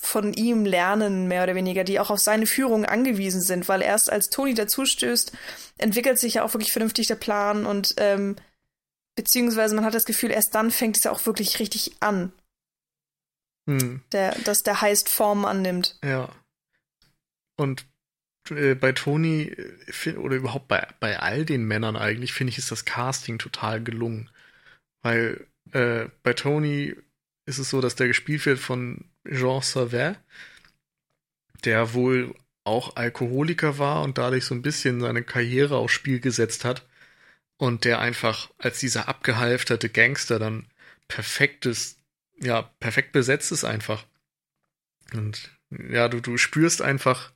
von ihm lernen, mehr oder weniger, die auch auf seine Führung angewiesen sind, weil erst als Tony dazustößt, entwickelt sich ja auch wirklich vernünftig der Plan und ähm, beziehungsweise man hat das Gefühl, erst dann fängt es ja auch wirklich richtig an. Hm. Der, dass der heißt Form annimmt. Ja. Und äh, bei Tony äh, oder überhaupt bei, bei all den Männern eigentlich, finde ich, ist das Casting total gelungen. Weil äh, bei Tony ist es so, dass der gespielt wird von Jean Savet, der wohl auch Alkoholiker war und dadurch so ein bisschen seine Karriere aufs Spiel gesetzt hat und der einfach als dieser abgehalfterte Gangster dann perfektes, ja, perfekt besetzt ist einfach. Und ja, du, du spürst einfach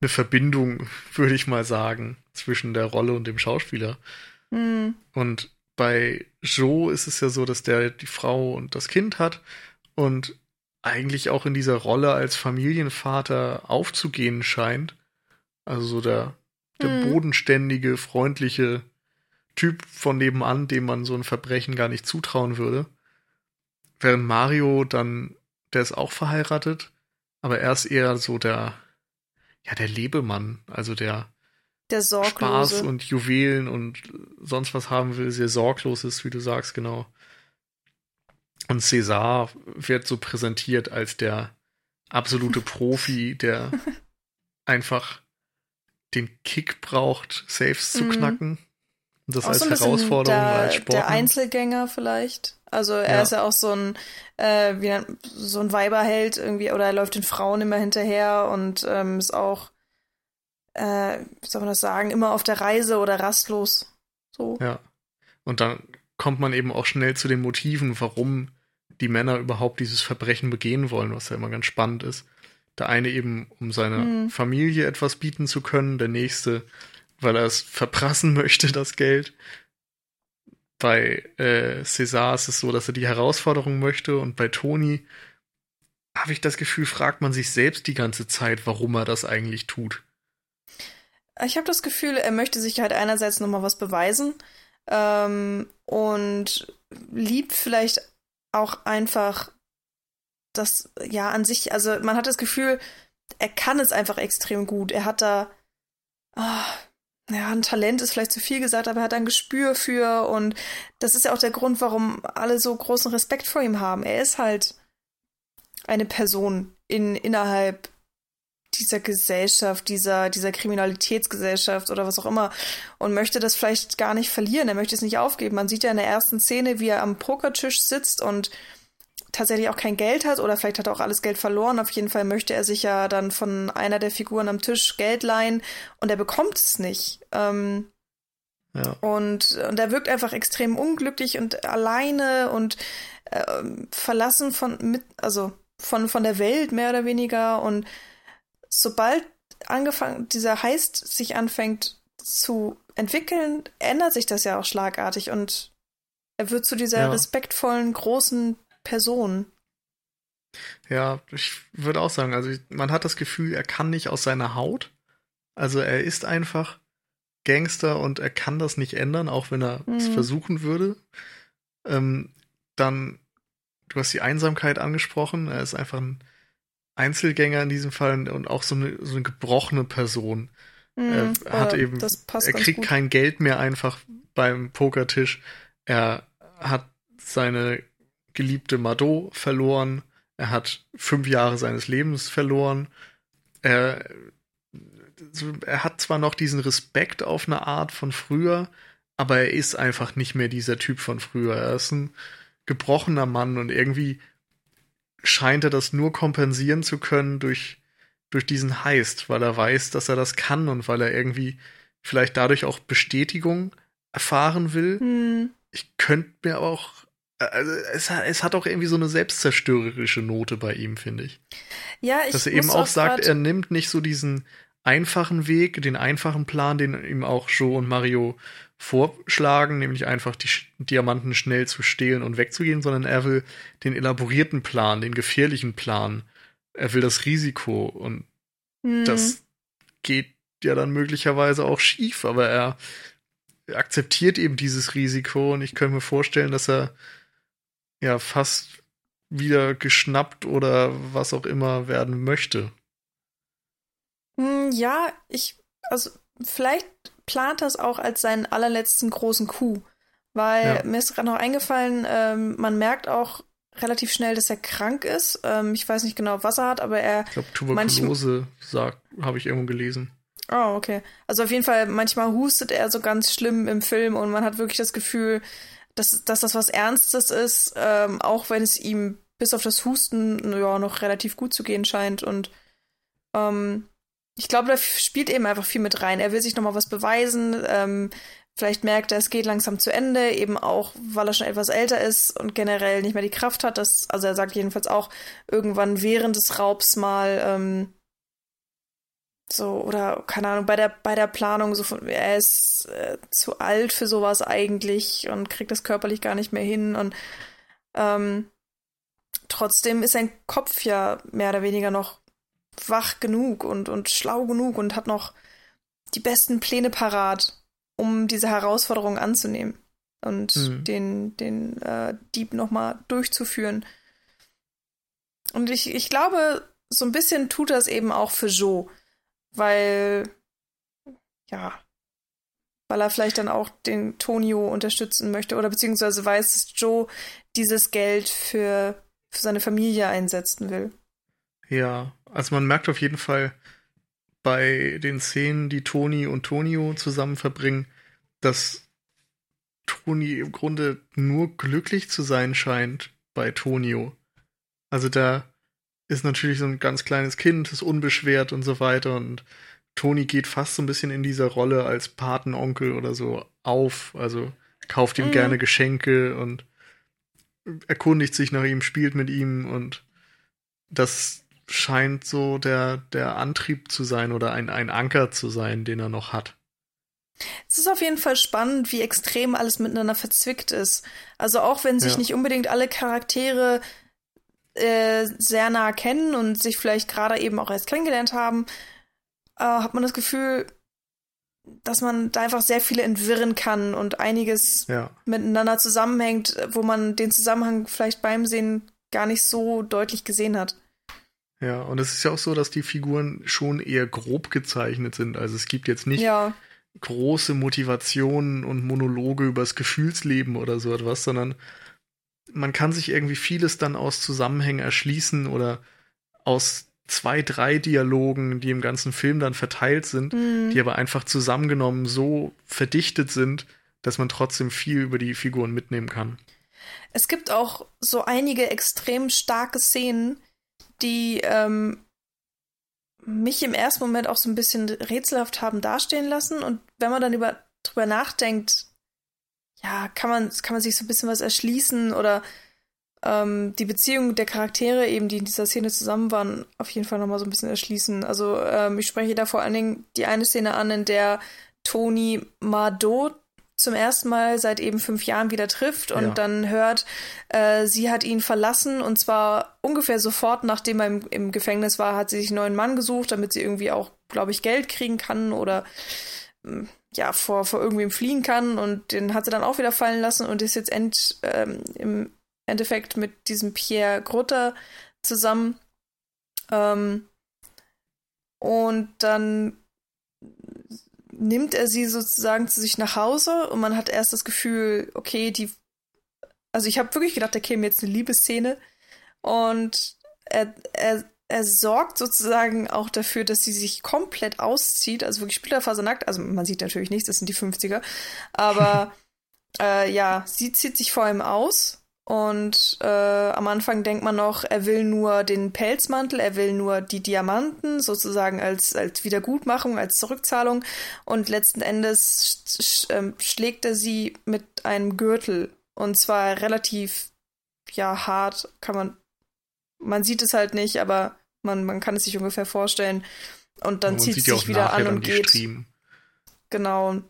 eine Verbindung, würde ich mal sagen, zwischen der Rolle und dem Schauspieler. Mhm. Und bei Joe ist es ja so, dass der die Frau und das Kind hat und eigentlich auch in dieser Rolle als Familienvater aufzugehen scheint. Also so der, der mhm. bodenständige, freundliche Typ von nebenan, dem man so ein Verbrechen gar nicht zutrauen würde. Während Mario dann, der ist auch verheiratet, aber er ist eher so der, ja, der Lebemann, also der, der Spaß und Juwelen und sonst was haben will, sehr sorglos ist, wie du sagst, genau. Und César wird so präsentiert als der absolute Profi, der einfach den Kick braucht, Saves zu mhm. knacken. Und das auch als so Herausforderung der, als Sport. Der Einzelgänger vielleicht. Also er ja. ist ja auch so ein, äh, wie so ein Weiberheld irgendwie, oder er läuft den Frauen immer hinterher und ähm, ist auch, äh, wie soll man das sagen, immer auf der Reise oder rastlos. So. Ja. Und dann kommt man eben auch schnell zu den Motiven, warum die Männer überhaupt dieses Verbrechen begehen wollen, was ja immer ganz spannend ist. Der eine eben, um seiner mhm. Familie etwas bieten zu können, der nächste, weil er es verprassen möchte, das Geld. Bei äh, César ist es so, dass er die Herausforderung möchte und bei Toni habe ich das Gefühl, fragt man sich selbst die ganze Zeit, warum er das eigentlich tut. Ich habe das Gefühl, er möchte sich halt einerseits nochmal was beweisen ähm, und liebt vielleicht auch einfach das, ja, an sich, also man hat das Gefühl, er kann es einfach extrem gut. Er hat da, oh, ja, ein Talent ist vielleicht zu viel gesagt, aber er hat ein Gespür für und das ist ja auch der Grund, warum alle so großen Respekt vor ihm haben. Er ist halt eine Person in, innerhalb dieser Gesellschaft, dieser, dieser Kriminalitätsgesellschaft oder was auch immer und möchte das vielleicht gar nicht verlieren. Er möchte es nicht aufgeben. Man sieht ja in der ersten Szene, wie er am Pokertisch sitzt und tatsächlich auch kein Geld hat oder vielleicht hat er auch alles Geld verloren. Auf jeden Fall möchte er sich ja dann von einer der Figuren am Tisch Geld leihen und er bekommt es nicht. Ähm, ja. und, und er wirkt einfach extrem unglücklich und alleine und äh, verlassen von mit, also von, von der Welt mehr oder weniger und sobald angefangen, dieser Heist sich anfängt, zu entwickeln, ändert sich das ja auch schlagartig und er wird zu dieser Ja. respektvollen, großen Person. Ja, ich würde auch sagen, also man hat das Gefühl, er kann nicht aus seiner Haut. Also er ist einfach Gangster und er kann das nicht ändern, auch wenn er es Mhm. versuchen würde. Ähm, dann, du hast die Einsamkeit angesprochen, er ist einfach ein Einzelgänger in diesem Fall und auch so eine, so eine gebrochene Person. Mhm, Er hat eben, das passt er kriegt kein Geld mehr einfach beim Pokertisch. Er hat seine geliebte Mado verloren. Er hat fünf Jahre seines Lebens verloren. Er, er hat zwar noch diesen Respekt auf eine Art von früher, aber er ist einfach nicht mehr dieser Typ von früher. Er ist ein gebrochener Mann und irgendwie scheint er das nur kompensieren zu können durch, durch diesen Heist, weil er weiß, dass er das kann und weil er irgendwie vielleicht dadurch auch Bestätigung erfahren will. Hm, Ich könnte mir auch, also es, hat- es hat auch irgendwie so eine selbstzerstörerische Note bei ihm, finde ich. ja, ich Dass er eben auch sagt, er nimmt nicht so diesen einfachen Weg, den einfachen Plan, den ihm auch Joe und Mario vorschlagen, nämlich einfach die Diamanten schnell zu stehlen und wegzugehen, sondern er will den elaborierten Plan, den gefährlichen Plan. Er will das Risiko und Hm, das geht ja dann möglicherweise auch schief, aber er akzeptiert eben dieses Risiko und ich könnte mir vorstellen, dass er ja fast wieder geschnappt oder was auch immer werden möchte. Hm, ja, ich, also vielleicht plant das auch als seinen allerletzten großen Coup, weil Ja. mir ist gerade noch eingefallen, ähm, man merkt auch relativ schnell, dass er krank ist. Ähm, ich weiß nicht genau, was er hat, aber er, Ich glaube, Tuberkulose sagt, habe ich irgendwo gelesen. oh, okay. Also auf jeden Fall, manchmal hustet er so ganz schlimm im Film und man hat wirklich das Gefühl, dass, dass das was Ernstes ist, ähm, auch wenn es ihm bis auf das Husten ja noch relativ gut zu gehen scheint und ähm, ich glaube, da spielt eben einfach viel mit rein. Er will sich nochmal was beweisen. Ähm, vielleicht merkt er, es geht langsam zu Ende, eben auch, weil er schon etwas älter ist und generell nicht mehr die Kraft hat. Dass, also er sagt jedenfalls auch irgendwann während des Raubs mal ähm, so, oder keine Ahnung, bei der, bei der Planung, so von, er ist äh, zu alt für sowas eigentlich und kriegt das körperlich gar nicht mehr hin und ähm, trotzdem ist sein Kopf ja mehr oder weniger noch wach genug und, und schlau genug und hat noch die besten Pläne parat, um diese Herausforderung anzunehmen und Mhm. den, den äh, Dieb nochmal durchzuführen. Und ich, ich glaube, so ein bisschen tut das eben auch für Joe, weil, ja, weil er vielleicht dann auch den Tonio unterstützen möchte oder beziehungsweise weiß, dass Joe dieses Geld für, für seine Familie einsetzen will. Ja, also man merkt auf jeden Fall bei den Szenen, die Toni und Tonio zusammen verbringen, dass Toni im Grunde nur glücklich zu sein scheint bei Tonio. Also da ist natürlich so ein ganz kleines Kind, ist unbeschwert und so weiter und Toni geht fast so ein bisschen in dieser Rolle als Patenonkel oder so auf, also kauft ihm Mhm. gerne Geschenke und erkundigt sich nach ihm, spielt mit ihm und das scheint so der, der Antrieb zu sein oder ein, ein Anker zu sein, den er noch hat. Es ist auf jeden Fall spannend, wie extrem alles miteinander verzwickt ist. Also auch wenn sich Ja. nicht unbedingt alle Charaktere äh, sehr nah kennen und sich vielleicht gerade eben auch erst kennengelernt haben, äh, hat man das Gefühl, dass man da einfach sehr viele entwirren kann und einiges Ja, miteinander zusammenhängt, wo man den Zusammenhang vielleicht beim Sehen gar nicht so deutlich gesehen hat. ja. Und es ist ja auch so, dass die Figuren schon eher grob gezeichnet sind. Also es gibt jetzt nicht Ja, große Motivationen und Monologe übers Gefühlsleben oder so etwas, sondern man kann sich irgendwie vieles dann aus Zusammenhängen erschließen oder aus zwei, drei Dialogen, die im ganzen Film dann verteilt sind, hm. die aber einfach zusammengenommen so verdichtet sind, dass man trotzdem viel über die Figuren mitnehmen kann. Es gibt auch so einige extrem starke Szenen, die ähm, mich im ersten Moment auch so ein bisschen rätselhaft haben dastehen lassen. Und wenn man dann über, drüber nachdenkt, ja, kann man, kann man sich so ein bisschen was erschließen oder ähm, die Beziehung der Charaktere, eben, die in dieser Szene zusammen waren, auf jeden Fall nochmal so ein bisschen erschließen. Also ähm, ich spreche da vor allen Dingen die eine Szene an, in der Toni Mardot zum ersten Mal seit eben fünf Jahren wieder trifft und ja. dann hört, äh, sie hat ihn verlassen und zwar ungefähr sofort, nachdem er im, im, Gefängnis war, hat sie sich einen neuen Mann gesucht, damit sie irgendwie auch, glaube ich, Geld kriegen kann oder mm, ja, vor, vor irgendwem fliehen kann und den hat sie dann auch wieder fallen lassen und ist jetzt end, ähm, im Endeffekt mit diesem Pierre Grutter zusammen. Ähm, und dann nimmt er sie sozusagen zu sich nach Hause und man hat erst das Gefühl, okay, die. Also ich habe wirklich gedacht, da käme jetzt eine Liebesszene. Und er, er, er sorgt sozusagen auch dafür, dass sie sich komplett auszieht, also wirklich splitterfasernackt. Also man sieht natürlich nichts, das sind die 50er. Aber äh, ja, sie zieht sich vor ihm aus und äh, am Anfang denkt man noch, er will nur den Pelzmantel, er will nur die Diamanten, sozusagen als, als Wiedergutmachung, als Zurückzahlung. Und letzten Endes sch sch ähm, schlägt er sie mit einem Gürtel. Und zwar relativ, ja, hart, kann man. Man sieht es halt nicht, aber man, man kann es sich ungefähr vorstellen. Und dann zieht es sich wieder an und geht. Stream. Genau. Und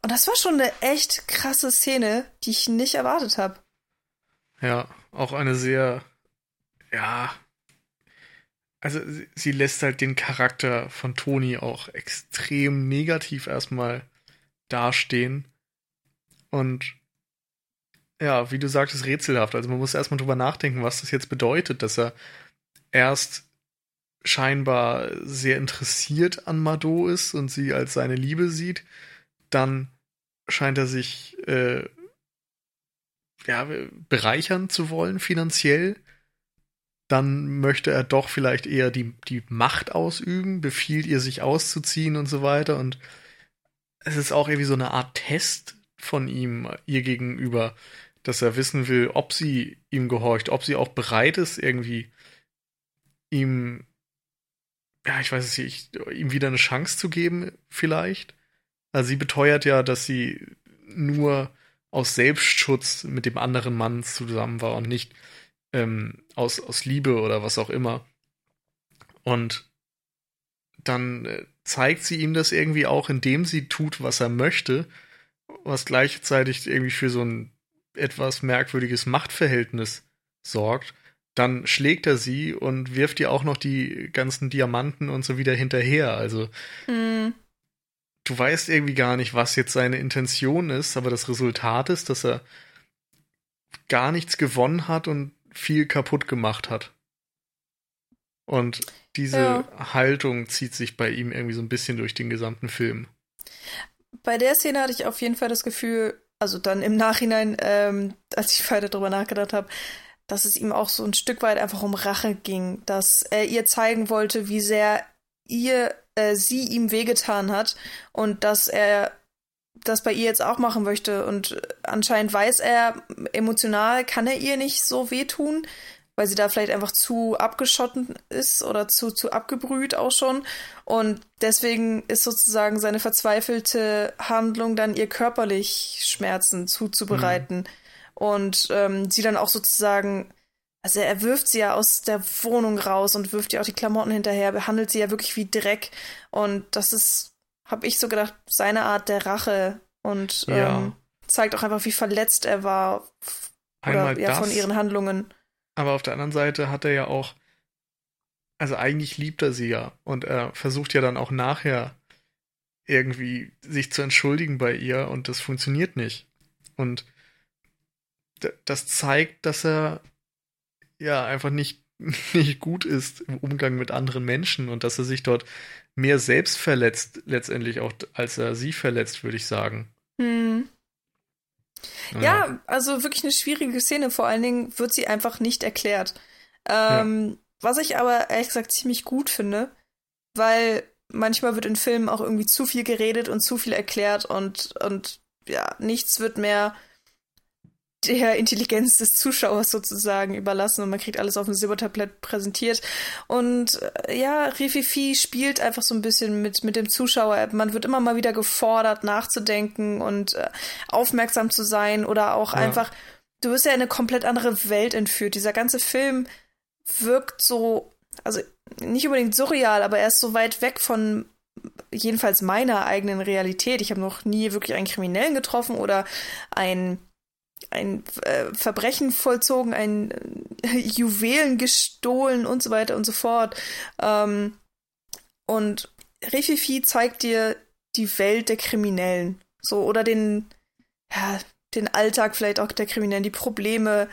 das war schon eine echt krasse Szene, die ich nicht erwartet habe. Ja, auch eine sehr, ja, also sie, lässt halt den Charakter von Toni auch extrem negativ erstmal dastehen. Und ja, wie du sagtest, rätselhaft. Also man muss erstmal drüber nachdenken, was das jetzt bedeutet, dass er erst scheinbar sehr interessiert an Mado ist und sie als seine Liebe sieht. Dann scheint er sich äh, ja, bereichern zu wollen finanziell, dann möchte er doch vielleicht eher die, die Macht ausüben, befiehlt ihr, sich auszuziehen und so weiter. Und es ist auch irgendwie so eine Art Test von ihm ihr gegenüber, dass er wissen will, ob sie ihm gehorcht, ob sie auch bereit ist, irgendwie ihm, ja, ich weiß es nicht, ihm wieder eine Chance zu geben, vielleicht. Also sie beteuert ja, dass sie nur aus Selbstschutz mit dem anderen Mann zusammen war und nicht ähm, aus, aus Liebe oder was auch immer. Und dann äh, zeigt sie ihm das irgendwie auch, indem sie tut, was er möchte, was gleichzeitig irgendwie für so ein etwas merkwürdiges Machtverhältnis sorgt. Dann schlägt er sie und wirft ihr auch noch die ganzen Diamanten und so wieder hinterher. Also mhm du weißt irgendwie gar nicht, was jetzt seine Intention ist, aber das Resultat ist, dass er gar nichts gewonnen hat und viel kaputt gemacht hat. Und diese ja. Haltung zieht sich bei ihm irgendwie so ein bisschen durch den gesamten Film. Bei der Szene hatte ich auf jeden Fall das Gefühl, also dann im Nachhinein, ähm, als ich weiter drüber nachgedacht habe, dass es ihm auch so ein Stück weit einfach um Rache ging, dass er ihr zeigen wollte, wie sehr ihr äh, sie ihm wehgetan hat und dass er das bei ihr jetzt auch machen möchte. Und anscheinend weiß er, emotional kann er ihr nicht so wehtun, weil sie da vielleicht einfach zu abgeschotten ist oder zu, zu abgebrüht auch schon. Und deswegen ist sozusagen seine verzweifelte Handlung dann ihr körperlich Schmerzen zuzubereiten. Mhm. Und ähm, sie dann auch sozusagen also er wirft sie ja aus der Wohnung raus und wirft ihr auch die Klamotten hinterher, behandelt sie ja wirklich wie Dreck. Und das ist, habe ich so gedacht, seine Art der Rache und ja. ähm, zeigt auch einfach, wie verletzt er war oder, ja, das, von ihren Handlungen. Aber auf der anderen Seite hat er ja auch, also eigentlich liebt er sie ja und er versucht ja dann auch nachher irgendwie sich zu entschuldigen bei ihr und das funktioniert nicht. Und das zeigt, dass er ja einfach nicht, nicht gut ist im Umgang mit anderen Menschen und dass er sich dort mehr selbst verletzt, letztendlich auch, als er sie verletzt, würde ich sagen. Hm. Ja. ja. also wirklich eine schwierige Szene. Vor allen Dingen wird sie einfach nicht erklärt. Ähm, ja. Was ich aber ehrlich gesagt ziemlich gut finde, weil manchmal wird in Filmen auch irgendwie zu viel geredet und zu viel erklärt und, und ja, nichts wird mehr der Intelligenz des Zuschauers sozusagen überlassen und man kriegt alles auf dem Silbertablett präsentiert. Und äh, ja, Rififi spielt einfach so ein bisschen mit, mit dem Zuschauer. Man wird immer mal wieder gefordert, nachzudenken und äh, aufmerksam zu sein oder auch ja. einfach, du wirst ja in eine komplett andere Welt entführt. Dieser ganze Film wirkt so, also nicht unbedingt surreal, aber er ist so weit weg von jedenfalls meiner eigenen Realität. Ich habe noch nie wirklich einen Kriminellen getroffen oder ein ein äh, Verbrechen vollzogen, ein äh, Juwelen gestohlen und so weiter und so fort. Ähm, und Rififi zeigt dir die Welt der Kriminellen. So, oder den, ja, den Alltag vielleicht auch der Kriminellen, die Probleme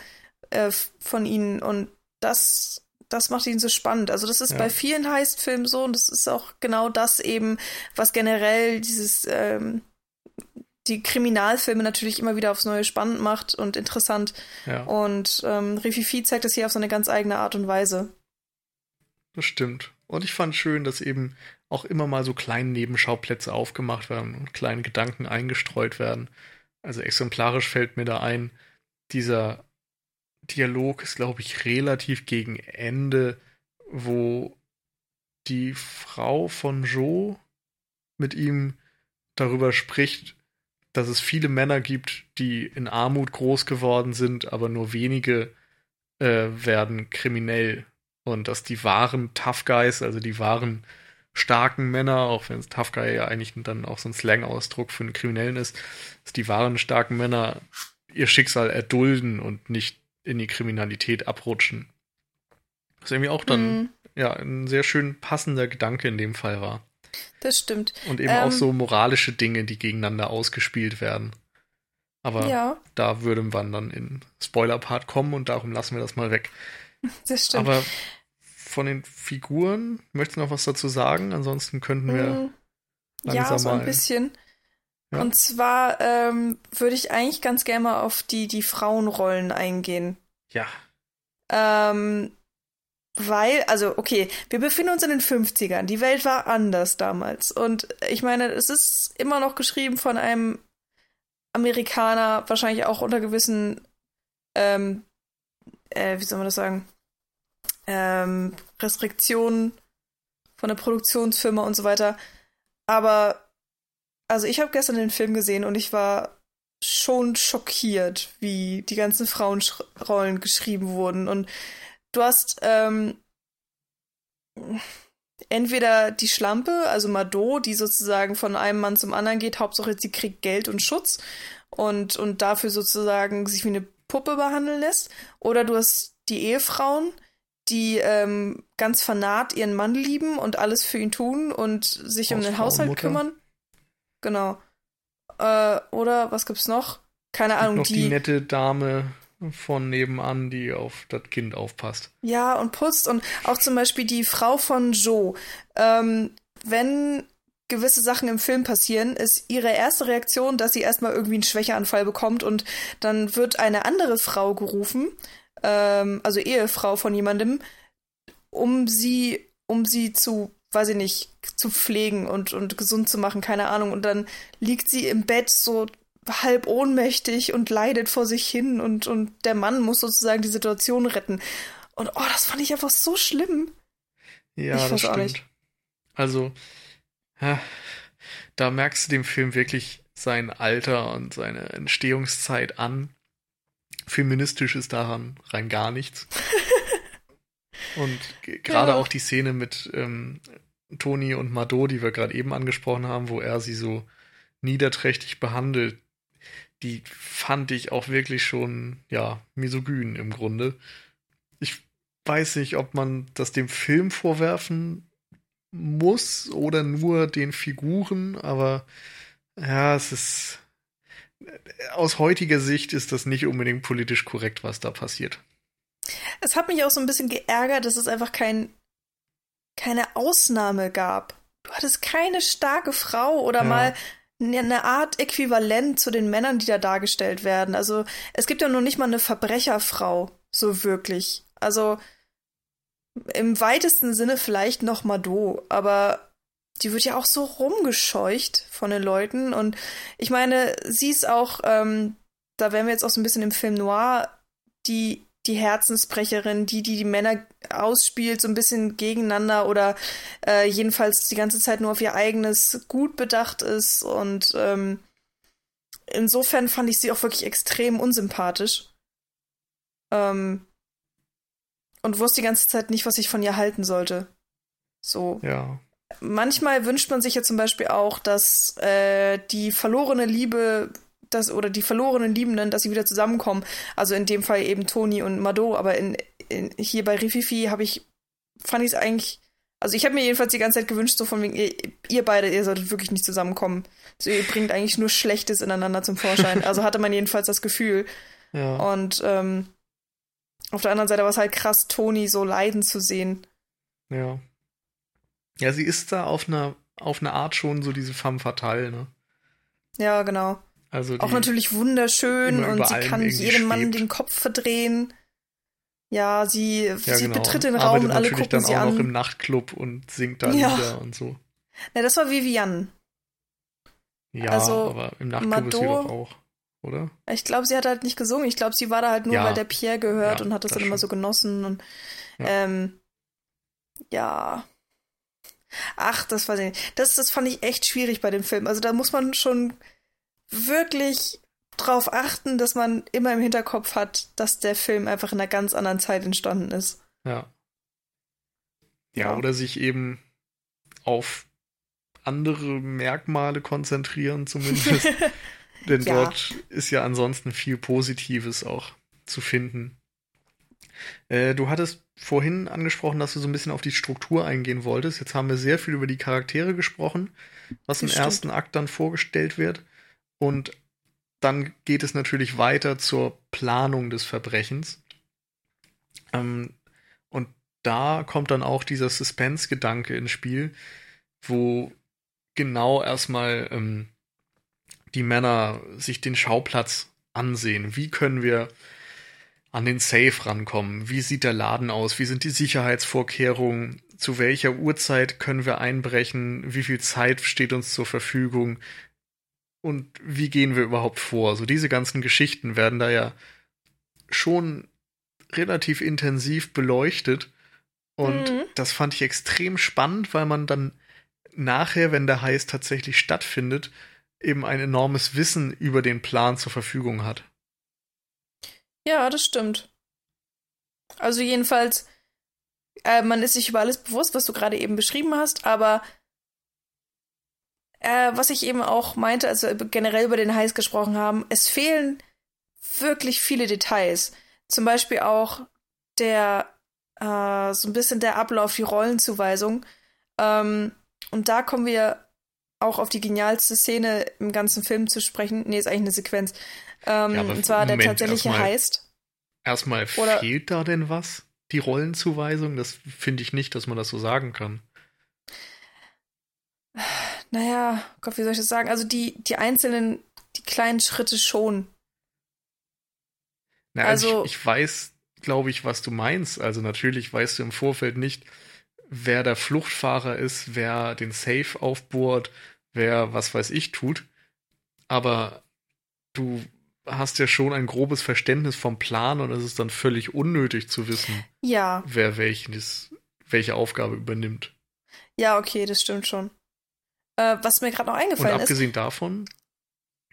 äh, von ihnen. Und das, das macht ihn so spannend. Also, das ist ja. bei vielen Heist-Filmen so und das ist auch genau das eben, was generell dieses, ähm, die Kriminalfilme natürlich immer wieder aufs Neue spannend macht und interessant. Ja. Und ähm, Rififi zeigt das hier auf so eine ganz eigene Art und Weise. Das stimmt. Und ich fand schön, dass eben auch immer mal so kleine Nebenschauplätze aufgemacht werden und kleine Gedanken eingestreut werden. Also exemplarisch fällt mir da ein, dieser Dialog ist, glaube ich, relativ gegen Ende, wo die Frau von Joe mit ihm darüber spricht, dass es viele Männer gibt, die in Armut groß geworden sind, aber nur wenige äh, werden kriminell. Und dass die wahren Tough Guys, also die wahren starken Männer, auch wenn es Tough Guy ja eigentlich dann auch so ein Slang-Ausdruck für einen Kriminellen ist, dass die wahren starken Männer ihr Schicksal erdulden und nicht in die Kriminalität abrutschen. Was irgendwie auch dann mhm. ja ein sehr schön passender Gedanke in dem Fall war. Das stimmt. Und eben ähm, auch so moralische Dinge, die gegeneinander ausgespielt werden. Aber ja. da würde man dann in Spoiler-Part kommen und darum lassen wir das mal weg. Das stimmt. Aber von den Figuren, möchtest du noch was dazu sagen? Ansonsten könnten wir mm, Ja, so ein bisschen. Ja. Und zwar ähm, würde ich eigentlich ganz gerne mal auf die, die Frauenrollen eingehen. Ja. Ähm, weil, also, okay, wir befinden uns in den 50ern. Die Welt war anders damals. Und ich meine, es ist immer noch geschrieben von einem Amerikaner, wahrscheinlich auch unter gewissen, ähm, äh, wie soll man das sagen? ähm, Restriktionen von der Produktionsfirma und so weiter. Aber also ich habe gestern den Film gesehen und ich war schon schockiert, wie die ganzen Frauenrollen geschrieben wurden. Und du hast ähm, entweder die Schlampe, also Mado, die sozusagen von einem Mann zum anderen geht, Hauptsache sie kriegt Geld und Schutz und, und dafür sozusagen sich wie eine Puppe behandeln lässt. Oder du hast die Ehefrauen, die ähm, ganz fanat ihren Mann lieben und alles für ihn tun und sich um den Haushalt kümmern. Genau. Äh, oder was gibt's noch? Keine Ahnung. Noch die, die nette Dame von nebenan, die auf das Kind aufpasst. Ja, und putzt. Und auch zum Beispiel die Frau von Joe. Ähm, wenn gewisse Sachen im Film passieren, ist ihre erste Reaktion, dass sie erstmal irgendwie einen Schwächeanfall bekommt und dann wird eine andere Frau gerufen, ähm, also Ehefrau von jemandem, um sie, um sie zu, weiß ich nicht, zu pflegen und, und gesund zu machen, keine Ahnung. Und dann liegt sie im Bett so halb ohnmächtig und leidet vor sich hin und, und der Mann muss sozusagen die Situation retten. Und oh, das fand ich einfach so schlimm. Ja, ich das stimmt. Also, ja, da merkst du dem Film wirklich sein Alter und seine Entstehungszeit an. Feministisch ist daran rein gar nichts. und gerade ja. auch die Szene mit ähm, Toni und Mado, die wir gerade eben angesprochen haben, wo er sie so niederträchtig behandelt, die fand ich auch wirklich schon, ja, misogyn im Grunde. Ich weiß nicht, ob man das dem Film vorwerfen muss oder nur den Figuren, aber ja, es ist aus heutiger Sicht ist das nicht unbedingt politisch korrekt, was da passiert. Es hat mich auch so ein bisschen geärgert, dass es einfach kein, keine Ausnahme gab. Du hattest keine starke Frau oder ja. mal eine Art Äquivalent zu den Männern, die da dargestellt werden. Also es gibt ja noch nicht mal eine Verbrecherfrau, so wirklich. Also im weitesten Sinne vielleicht noch Mado, aber die wird ja auch so rumgescheucht von den Leuten. Und ich meine, sie ist auch, ähm, da wären wir jetzt auch so ein bisschen im Film Noir, die, die Herzensbrecherin, die, die die Männer ausspielt, so ein bisschen gegeneinander oder äh, jedenfalls die ganze Zeit nur auf ihr eigenes Gut bedacht ist. Und ähm, insofern fand ich sie auch wirklich extrem unsympathisch. Ähm, und wusste die ganze Zeit nicht, was ich von ihr halten sollte. So. Ja. manchmal wünscht man sich ja zum Beispiel auch, dass äh, die verlorene Liebe dass, oder die verlorenen Liebenden, dass sie wieder zusammenkommen. Also in dem Fall eben Toni und Mado, aber in, in hier bei Rififi habe ich, fand ich es eigentlich, also ich habe mir jedenfalls die ganze Zeit gewünscht, so von wegen, ihr, ihr, beide, ihr solltet wirklich nicht zusammenkommen. So, ihr bringt eigentlich nur Schlechtes ineinander zum Vorschein. Also hatte man jedenfalls das Gefühl. Ja. Und ähm, auf der anderen Seite war es halt krass, Toni so leiden zu sehen. Ja. Ja, sie ist da auf einer auf eine Art schon so diese femme fatale, ne? Ja, genau. Also auch natürlich wunderschön und sie kann jedem Mann den Kopf verdrehen. Ja, sie, ja, sie genau. betritt den Raum und alle gucken dann sie auch an. noch im Nachtclub und singt da ja. wieder und so. Na, das war Vivian. Ja, also, aber im Nachtclub Mado, ist sie doch auch, oder? Ich glaube, sie hat halt nicht gesungen. Ich glaube, sie war da halt nur, ja. weil der Pierre gehört ja, und hat das, das dann schon. immer so genossen. Und, ähm, ja. Ach, das nicht. Das, das fand ich echt schwierig bei dem Film. Also da muss man schon wirklich drauf achten, dass man immer im Hinterkopf hat, dass der Film einfach in einer ganz anderen Zeit entstanden ist. Ja. Ja, ja. oder sich eben auf andere Merkmale konzentrieren, zumindest. Denn ja. dort ist ja ansonsten viel Positives auch zu finden. Äh, du hattest vorhin angesprochen, dass du so ein bisschen auf die Struktur eingehen wolltest. Jetzt haben wir sehr viel über die Charaktere gesprochen, was das im stimmt. ersten Akt dann vorgestellt wird. Und dann geht es natürlich weiter zur Planung des Verbrechens. Ähm, und da kommt dann auch dieser Suspense-Gedanke ins Spiel, wo genau erstmal ähm, die Männer sich den Schauplatz ansehen. Wie können wir an den Safe rankommen? Wie sieht der Laden aus? Wie sind die Sicherheitsvorkehrungen? Zu welcher Uhrzeit können wir einbrechen? Wie viel Zeit steht uns zur Verfügung? Und wie gehen wir überhaupt vor? So diese ganzen Geschichten werden da ja schon relativ intensiv beleuchtet und mhm. das fand ich extrem spannend, weil man dann nachher, wenn der Heiß tatsächlich stattfindet, eben ein enormes Wissen über den Plan zur Verfügung hat. Ja, das stimmt. Also jedenfalls, äh, man ist sich über alles bewusst, was du gerade eben beschrieben hast, aber äh, was ich eben auch meinte, also generell über den Heiß gesprochen haben, es fehlen wirklich viele Details. Zum Beispiel auch der, äh, so ein bisschen der Ablauf, die Rollenzuweisung. Ähm, und da kommen wir auch auf die genialste Szene im ganzen Film zu sprechen. Nee, ist eigentlich eine Sequenz. Ähm, ja, und zwar Moment, der tatsächliche erstmal, Heist. Erstmal Oder, fehlt da denn was? Die Rollenzuweisung? Das finde ich nicht, dass man das so sagen kann naja, Gott, wie soll ich das sagen? Also die, die einzelnen, die kleinen Schritte schon. Na, also, also ich, ich weiß, glaube ich, was du meinst. Also natürlich weißt du im Vorfeld nicht, wer der Fluchtfahrer ist, wer den Safe aufbohrt, wer was weiß ich tut. Aber du hast ja schon ein grobes Verständnis vom Plan und es ist dann völlig unnötig zu wissen, ja. wer welches, welche Aufgabe übernimmt. Ja, okay, das stimmt schon. Äh, was mir gerade noch eingefallen ist. Und abgesehen ist, davon,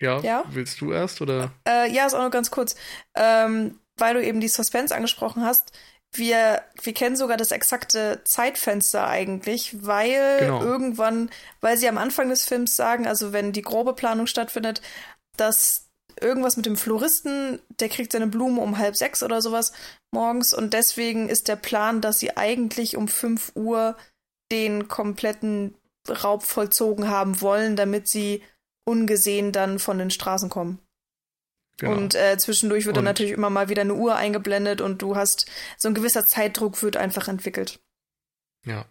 ja, ja, willst du erst oder? Äh, ja, ist auch nur ganz kurz. Ähm, weil du eben die Suspense angesprochen hast, wir, wir kennen sogar das exakte Zeitfenster eigentlich, weil genau. irgendwann, weil sie am Anfang des Films sagen, also wenn die grobe Planung stattfindet, dass irgendwas mit dem Floristen, der kriegt seine Blumen um halb sechs oder sowas morgens und deswegen ist der Plan, dass sie eigentlich um fünf Uhr den kompletten Raub vollzogen haben wollen, damit sie ungesehen dann von den Straßen kommen. Genau. Und äh, zwischendurch wird und dann natürlich immer mal wieder eine Uhr eingeblendet und du hast so ein gewisser Zeitdruck wird einfach entwickelt. Ja.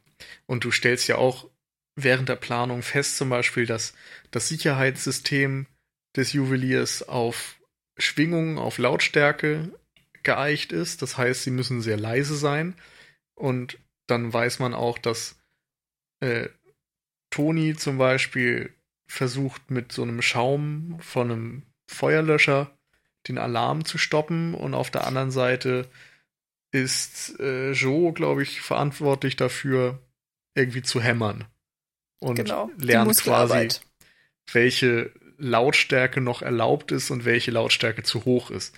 Und du stellst ja auch während der Planung fest, zum Beispiel, dass das Sicherheitssystem des Juweliers auf Schwingungen, auf Lautstärke geeicht ist. Das heißt, sie müssen sehr leise sein. Und dann weiß man auch, dass äh, Toni zum Beispiel versucht mit so einem Schaum von einem Feuerlöscher den Alarm zu stoppen und auf der anderen Seite ist äh, Joe, glaube ich, verantwortlich dafür, irgendwie zu hämmern. Und genau, lernt quasi, welche Lautstärke noch erlaubt ist und welche Lautstärke zu hoch ist.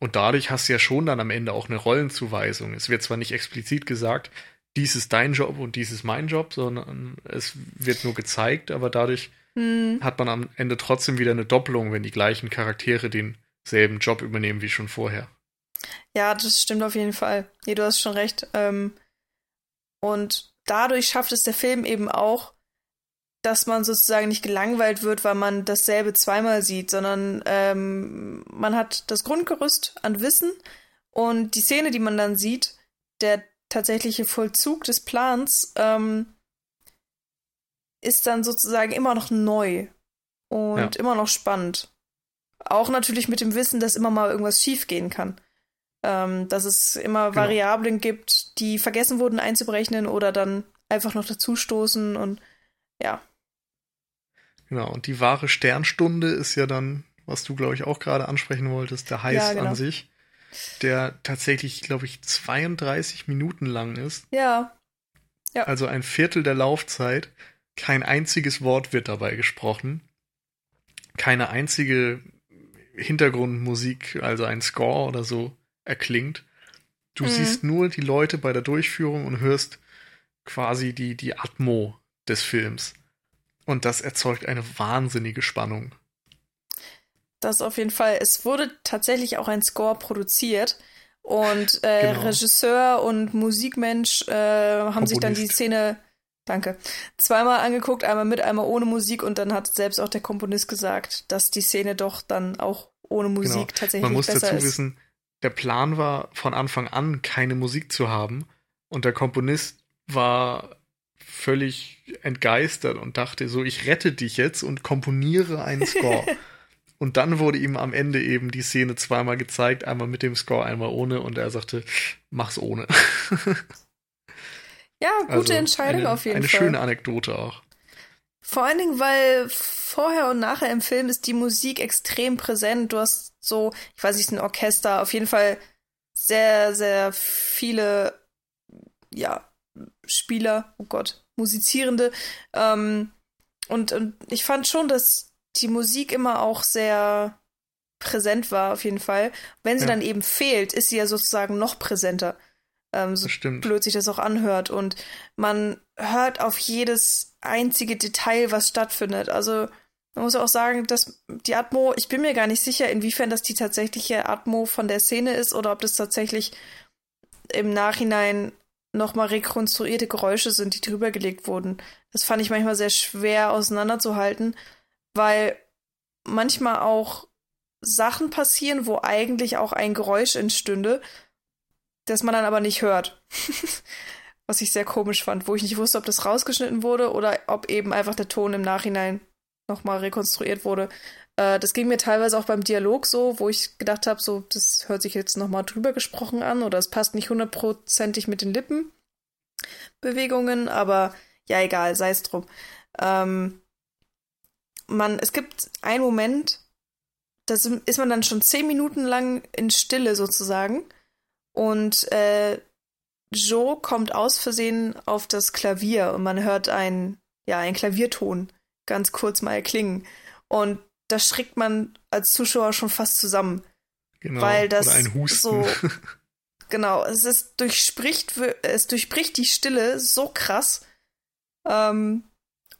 Und dadurch hast du ja schon dann am Ende auch eine Rollenzuweisung. Es wird zwar nicht explizit gesagt, dies ist dein Job und dies ist mein Job, sondern es wird nur gezeigt, aber dadurch hm. hat man am Ende trotzdem wieder eine Doppelung, wenn die gleichen Charaktere denselben Job übernehmen wie schon vorher. Ja, das stimmt auf jeden Fall. Nee, du hast schon recht. Ähm, und dadurch schafft es der Film eben auch, dass man sozusagen nicht gelangweilt wird, weil man dasselbe zweimal sieht, sondern ähm, man hat das Grundgerüst an Wissen und die Szene, die man dann sieht, der tatsächliche Vollzug des Plans, ähm, ist dann sozusagen immer noch neu und ja. immer noch spannend. Auch natürlich mit dem Wissen, dass immer mal irgendwas schiefgehen kann. Ähm, dass es immer genau. Variablen gibt, die vergessen wurden einzuberechnen oder dann einfach noch dazustoßen und ja. Genau, und die wahre Sternstunde ist ja dann, was du, glaube ich, auch gerade ansprechen wolltest, der Heiß ja, genau. an sich, der tatsächlich, glaube ich, 32 Minuten lang ist. Ja. ja. Also ein Viertel der Laufzeit. Kein einziges Wort wird dabei gesprochen. Keine einzige Hintergrundmusik, also ein Score oder so, erklingt. Du mhm. siehst nur die Leute bei der Durchführung und hörst quasi die, die Atmo des Films. Und das erzeugt eine wahnsinnige Spannung. Das auf jeden Fall. Es wurde tatsächlich auch ein Score produziert. Und äh, genau. Regisseur und Musikmensch äh, haben Komponist. sich dann die Szene, danke, zweimal angeguckt, einmal mit, einmal ohne Musik. Und dann hat selbst auch der Komponist gesagt, dass die Szene doch dann auch ohne Musik genau. tatsächlich Man muss dazu ist. wissen, der Plan war von Anfang an keine Musik zu haben. Und der Komponist war völlig entgeistert und dachte so, ich rette dich jetzt und komponiere einen Score. und dann wurde ihm am Ende eben die Szene zweimal gezeigt, einmal mit dem Score, einmal ohne und er sagte, mach's ohne. ja, gute also Entscheidung eine, auf jeden eine Fall. Eine schöne Anekdote auch. Vor allen Dingen, weil vorher und nachher im Film ist die Musik extrem präsent. Du hast so, ich weiß nicht, ein Orchester, auf jeden Fall sehr, sehr viele, ja, Spieler, oh Gott, Musizierende. Ähm, und, und ich fand schon, dass die Musik immer auch sehr präsent war, auf jeden Fall. Wenn sie ja. dann eben fehlt, ist sie ja sozusagen noch präsenter. Ähm, so blöd sich das auch anhört. Und man hört auf jedes einzige Detail, was stattfindet. Also man muss auch sagen, dass die Atmo, ich bin mir gar nicht sicher, inwiefern das die tatsächliche Atmo von der Szene ist oder ob das tatsächlich im Nachhinein nochmal rekonstruierte Geräusche sind, die drüber gelegt wurden. Das fand ich manchmal sehr schwer auseinanderzuhalten, weil manchmal auch Sachen passieren, wo eigentlich auch ein Geräusch entstünde, das man dann aber nicht hört. Was ich sehr komisch fand, wo ich nicht wusste, ob das rausgeschnitten wurde oder ob eben einfach der Ton im Nachhinein nochmal rekonstruiert wurde. Äh, das ging mir teilweise auch beim Dialog so, wo ich gedacht habe, so, das hört sich jetzt nochmal drüber gesprochen an oder es passt nicht hundertprozentig mit den Lippenbewegungen, aber ja, egal, sei es drum. Ähm, man, es gibt einen Moment, da ist man dann schon zehn Minuten lang in Stille sozusagen und äh, Joe kommt aus Versehen auf das Klavier und man hört ein, ja, ein Klavierton ganz kurz mal erklingen. Und da schreckt man als Zuschauer schon fast zusammen. Genau. Weil das so. genau, es ist durchspricht, es durchbricht die Stille so krass. Ähm,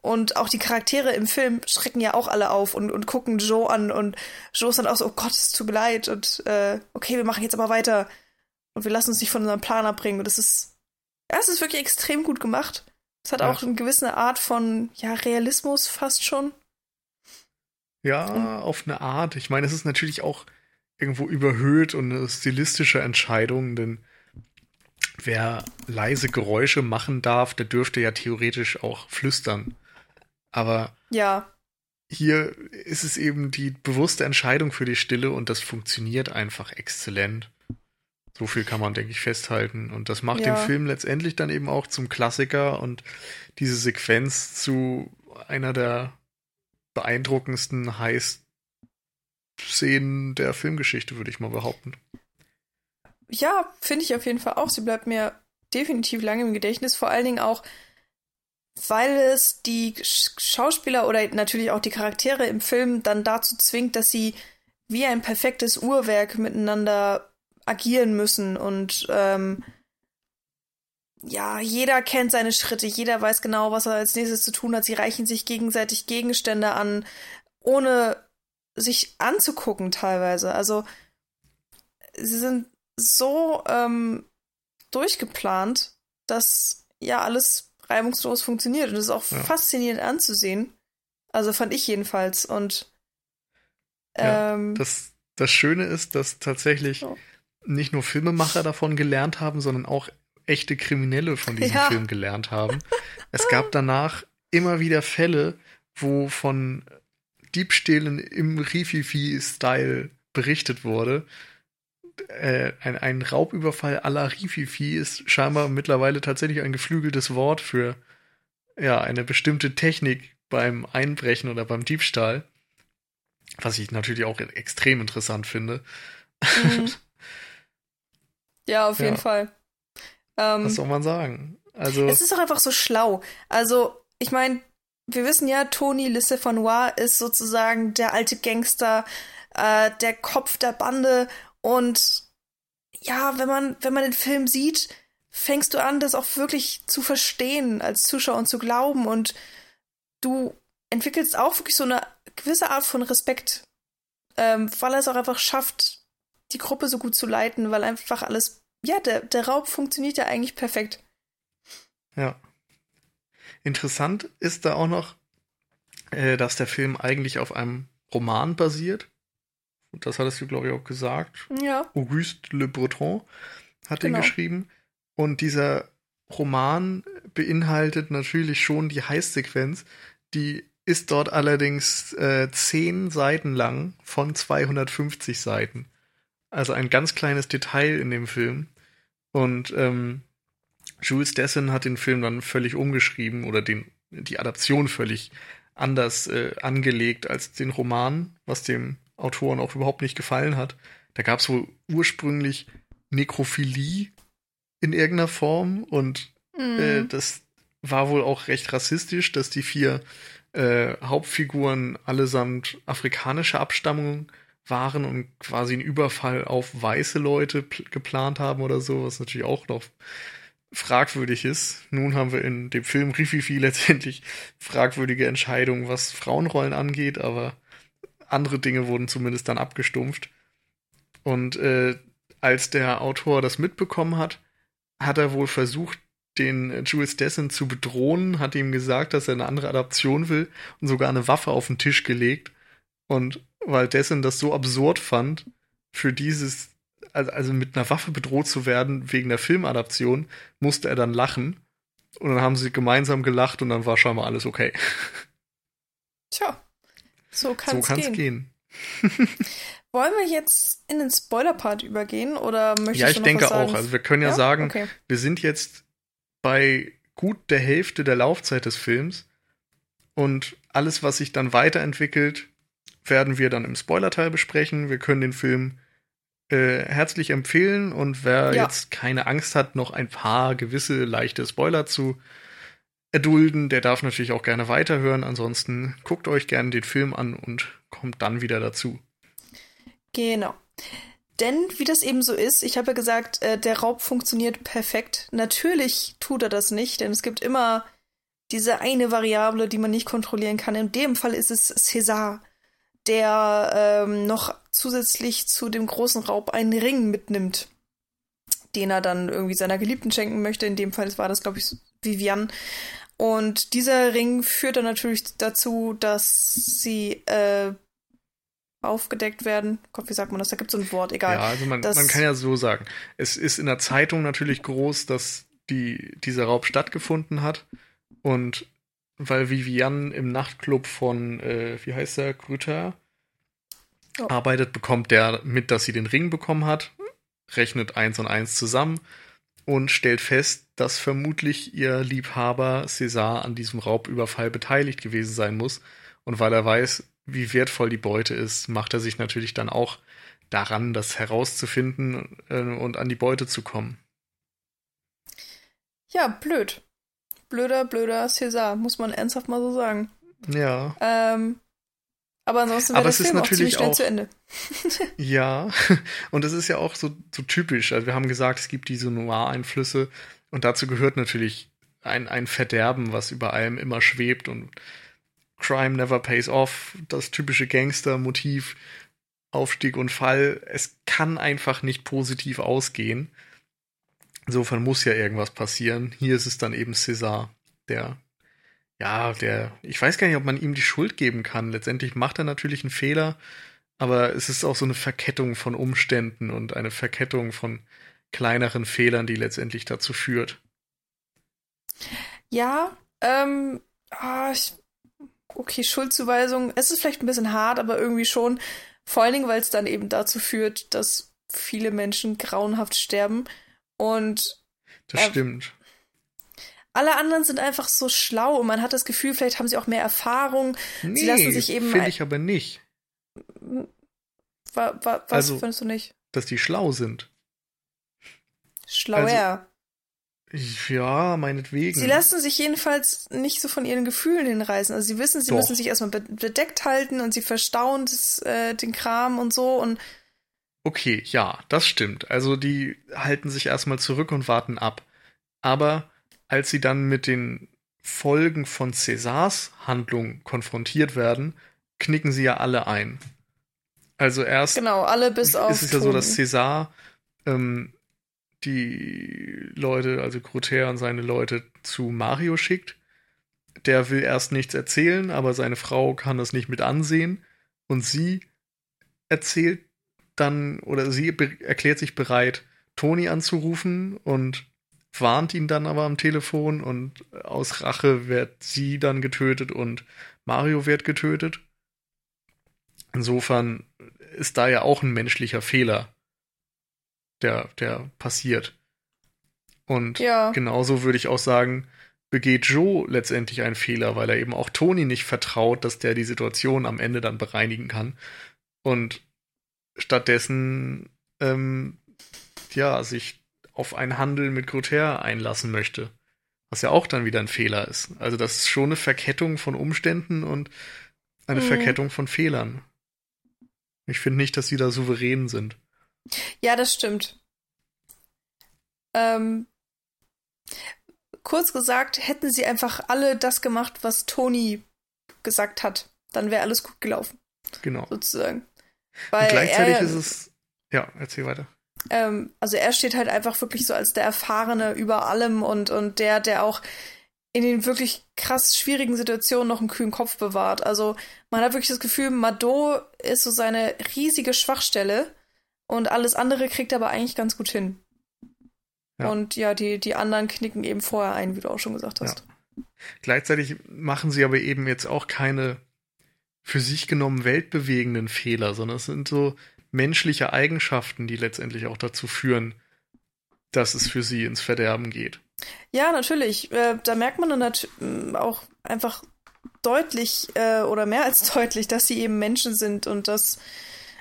und auch die Charaktere im Film schrecken ja auch alle auf und, und gucken Joe an und Joe ist dann auch so, oh Gott, es tut mir leid und äh, okay, wir machen jetzt aber weiter und wir lassen uns nicht von unserem Plan abbringen. Und das ist, ja, es ist wirklich extrem gut gemacht. Es hat ja. auch eine gewisse Art von, ja, Realismus fast schon. Ja, und, auf eine Art. Ich meine, es ist natürlich auch irgendwo überhöht und eine stilistische Entscheidung, denn wer leise Geräusche machen darf, der dürfte ja theoretisch auch flüstern. Aber ja. hier ist es eben die bewusste Entscheidung für die Stille und das funktioniert einfach exzellent. So viel kann man, denke ich, festhalten. Und das macht ja. den Film letztendlich dann eben auch zum Klassiker und diese Sequenz zu einer der beeindruckendsten Heiß-Szenen der Filmgeschichte, würde ich mal behaupten. Ja, finde ich auf jeden Fall auch. Sie bleibt mir definitiv lange im Gedächtnis. Vor allen Dingen auch, weil es die Schauspieler oder natürlich auch die Charaktere im Film dann dazu zwingt, dass sie wie ein perfektes Uhrwerk miteinander agieren müssen und ähm, ja, jeder kennt seine Schritte, jeder weiß genau, was er als nächstes zu tun hat. Sie reichen sich gegenseitig Gegenstände an, ohne sich anzugucken teilweise. Also sie sind so ähm, durchgeplant, dass ja alles reibungslos funktioniert. Und es ist auch ja. faszinierend anzusehen. Also fand ich jedenfalls. Und ähm, ja, das, das Schöne ist, dass tatsächlich oh. nicht nur Filmemacher davon gelernt haben, sondern auch echte Kriminelle von diesem ja. Film gelernt haben. Es gab danach immer wieder Fälle, wo von Diebstählen im Rififi-Style berichtet wurde. Äh, ein, ein Raubüberfall à la Rififi ist scheinbar mittlerweile tatsächlich ein geflügeltes Wort für ja, eine bestimmte Technik beim Einbrechen oder beim Diebstahl. Was ich natürlich auch extrem interessant finde. Mhm. Ja, auf jeden ja. Fall. Ähm, Was soll man sagen? Also. Es ist doch einfach so schlau. Also, ich meine, wir wissen ja, Tony Le Stefanois ist sozusagen der alte Gangster, äh, der Kopf der Bande. Und ja, wenn man, wenn man den Film sieht, fängst du an, das auch wirklich zu verstehen als Zuschauer und zu glauben. Und du entwickelst auch wirklich so eine gewisse Art von Respekt, ähm, weil er es auch einfach schafft, die Gruppe so gut zu leiten, weil einfach alles ja, der, der Raub funktioniert ja eigentlich perfekt. Ja. Interessant ist da auch noch, äh, dass der Film eigentlich auf einem Roman basiert. Und das hattest du, glaube ich, auch gesagt. Ja. Auguste Le Breton hat genau. den geschrieben. Und dieser Roman beinhaltet natürlich schon die Heißsequenz. Die ist dort allerdings äh, zehn Seiten lang von 250 Seiten. Also ein ganz kleines Detail in dem Film. Und ähm, Jules Dessin hat den Film dann völlig umgeschrieben oder den, die Adaption völlig anders äh, angelegt als den Roman, was dem Autoren auch überhaupt nicht gefallen hat. Da gab es wohl ursprünglich Nekrophilie in irgendeiner Form und mhm. äh, das war wohl auch recht rassistisch, dass die vier äh, Hauptfiguren allesamt afrikanischer Abstammung waren und quasi einen Überfall auf weiße Leute geplant haben oder so, was natürlich auch noch fragwürdig ist. Nun haben wir in dem Film Rififi letztendlich fragwürdige Entscheidungen, was Frauenrollen angeht, aber andere Dinge wurden zumindest dann abgestumpft. Und äh, als der Autor das mitbekommen hat, hat er wohl versucht, den Jules Dessin zu bedrohen, hat ihm gesagt, dass er eine andere Adaption will und sogar eine Waffe auf den Tisch gelegt. Und weil Dessen das so absurd fand, für dieses, also, also mit einer Waffe bedroht zu werden wegen der Filmadaption, musste er dann lachen. Und dann haben sie gemeinsam gelacht und dann war schon mal alles okay. Tja, so kann es so gehen. gehen. Wollen wir jetzt in den Spoiler-Part übergehen oder möchtest Ja, ich du noch denke was sagen? auch. Also wir können ja, ja? sagen, okay. wir sind jetzt bei gut der Hälfte der Laufzeit des Films und alles, was sich dann weiterentwickelt, werden wir dann im Spoiler-Teil besprechen. Wir können den Film äh, herzlich empfehlen und wer ja. jetzt keine Angst hat, noch ein paar gewisse leichte Spoiler zu erdulden, der darf natürlich auch gerne weiterhören. Ansonsten guckt euch gerne den Film an und kommt dann wieder dazu. Genau. Denn wie das eben so ist, ich habe ja gesagt, äh, der Raub funktioniert perfekt. Natürlich tut er das nicht, denn es gibt immer diese eine Variable, die man nicht kontrollieren kann. In dem Fall ist es César der ähm, noch zusätzlich zu dem großen Raub einen Ring mitnimmt, den er dann irgendwie seiner Geliebten schenken möchte. In dem Fall war das, glaube ich, Vivian. Und dieser Ring führt dann natürlich dazu, dass sie äh, aufgedeckt werden. Gott, wie sagt man das? Da gibt es so ein Wort, egal. Ja, also man, man kann ja so sagen. Es ist in der Zeitung natürlich groß, dass die, dieser Raub stattgefunden hat. Und weil Vivian im Nachtclub von, äh, wie heißt der, Grüter oh. arbeitet, bekommt der mit, dass sie den Ring bekommen hat, rechnet eins und eins zusammen und stellt fest, dass vermutlich ihr Liebhaber César an diesem Raubüberfall beteiligt gewesen sein muss. Und weil er weiß, wie wertvoll die Beute ist, macht er sich natürlich dann auch daran, das herauszufinden äh, und an die Beute zu kommen. Ja, blöd blöder, blöder César, muss man ernsthaft mal so sagen. Ja. Ähm, aber ansonsten wäre der Film auch ziemlich schnell auch, zu Ende. ja, und es ist ja auch so, so typisch. Also wir haben gesagt, es gibt diese Noir-Einflüsse, Und dazu gehört natürlich ein, ein Verderben, was über allem immer schwebt und Crime never pays off, das typische Gangster-Motiv, Aufstieg und Fall. Es kann einfach nicht positiv ausgehen. Insofern muss ja irgendwas passieren. Hier ist es dann eben César, der, ja, der, ich weiß gar nicht, ob man ihm die Schuld geben kann. Letztendlich macht er natürlich einen Fehler, aber es ist auch so eine Verkettung von Umständen und eine Verkettung von kleineren Fehlern, die letztendlich dazu führt. Ja, ähm, ah, ich, okay, Schuldzuweisung, es ist vielleicht ein bisschen hart, aber irgendwie schon. Vor allen Dingen, weil es dann eben dazu führt, dass viele Menschen grauenhaft sterben. Und das stimmt. Alle anderen sind einfach so schlau und man hat das Gefühl, vielleicht haben sie auch mehr Erfahrung. Nee, sie lassen sich eben. Finde ich aber nicht. Wa, wa, was also, findest du nicht? Dass die schlau sind. Schlauer. Also, ja, meinetwegen. Sie lassen sich jedenfalls nicht so von ihren Gefühlen hinreißen. Also sie wissen, sie Doch. müssen sich erstmal bedeckt halten und sie verstauen das, äh, den Kram und so und Okay, ja, das stimmt. Also die halten sich erstmal zurück und warten ab. Aber als sie dann mit den Folgen von Césars Handlung konfrontiert werden, knicken sie ja alle ein. Also erst genau alle bis auf ist es ja so, dass César ähm, die Leute, also Grotter und seine Leute zu Mario schickt. Der will erst nichts erzählen, aber seine Frau kann das nicht mit ansehen und sie erzählt dann, oder sie erklärt sich bereit, Toni anzurufen und warnt ihn dann aber am Telefon und aus Rache wird sie dann getötet und Mario wird getötet. Insofern ist da ja auch ein menschlicher Fehler, der, der passiert. Und ja. genauso würde ich auch sagen, begeht Joe letztendlich einen Fehler, weil er eben auch Toni nicht vertraut, dass der die Situation am Ende dann bereinigen kann. Und stattdessen ähm, ja sich auf einen Handel mit Grotter einlassen möchte. Was ja auch dann wieder ein Fehler ist. Also das ist schon eine Verkettung von Umständen und eine mhm. Verkettung von Fehlern. Ich finde nicht, dass sie da souverän sind. Ja, das stimmt. Ähm, kurz gesagt, hätten sie einfach alle das gemacht, was Toni gesagt hat, dann wäre alles gut gelaufen. Genau. Sozusagen. Weil Und gleichzeitig er, ist es. Ja, erzähl weiter. Ähm, also er steht halt einfach wirklich so als der Erfahrene über allem und, und der, der auch in den wirklich krass schwierigen Situationen noch einen kühlen Kopf bewahrt. Also man hat wirklich das Gefühl, Mado ist so seine riesige Schwachstelle und alles andere kriegt er aber eigentlich ganz gut hin. Ja. Und ja, die, die anderen knicken eben vorher ein, wie du auch schon gesagt hast. Ja. Gleichzeitig machen sie aber eben jetzt auch keine für sich genommen weltbewegenden Fehler, sondern es sind so menschliche Eigenschaften, die letztendlich auch dazu führen, dass es für sie ins Verderben geht. Ja, natürlich. Äh, da merkt man dann auch einfach deutlich äh, oder mehr als deutlich, dass sie eben Menschen sind und dass,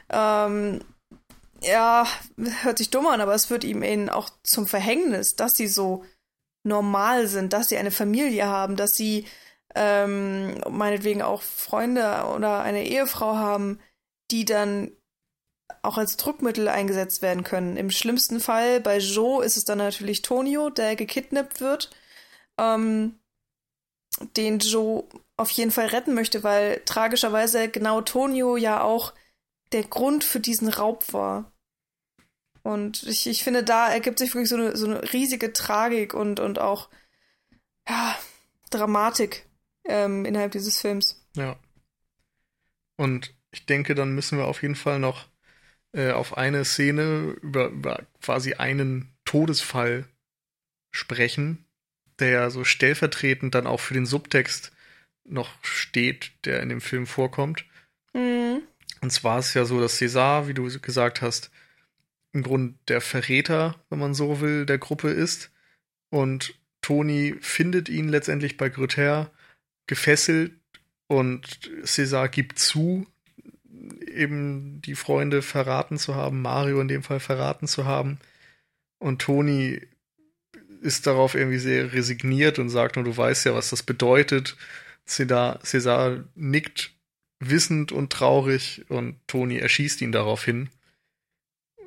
ähm, ja, hört sich dumm an, aber es wird ihm eben auch zum Verhängnis, dass sie so normal sind, dass sie eine Familie haben, dass sie ähm, meinetwegen auch Freunde oder eine Ehefrau haben, die dann auch als Druckmittel eingesetzt werden können. Im schlimmsten Fall bei Joe ist es dann natürlich Tonio, der gekidnappt wird, ähm, den Joe auf jeden Fall retten möchte, weil tragischerweise genau Tonio ja auch der Grund für diesen Raub war. Und ich, ich finde, da ergibt sich wirklich so eine, so eine riesige Tragik und, und auch ja, Dramatik ähm, innerhalb dieses Films. Ja. Und ich denke, dann müssen wir auf jeden Fall noch äh, auf eine Szene über, über quasi einen Todesfall sprechen, der so stellvertretend dann auch für den Subtext noch steht, der in dem Film vorkommt. Mhm. Und zwar ist es ja so, dass César, wie du gesagt hast, im Grunde der Verräter, wenn man so will, der Gruppe ist. Und Toni findet ihn letztendlich bei Grother gefesselt und César gibt zu, eben die Freunde verraten zu haben, Mario in dem Fall verraten zu haben. Und Toni ist darauf irgendwie sehr resigniert und sagt nur, du weißt ja, was das bedeutet. César, César nickt wissend und traurig und Toni erschießt ihn daraufhin.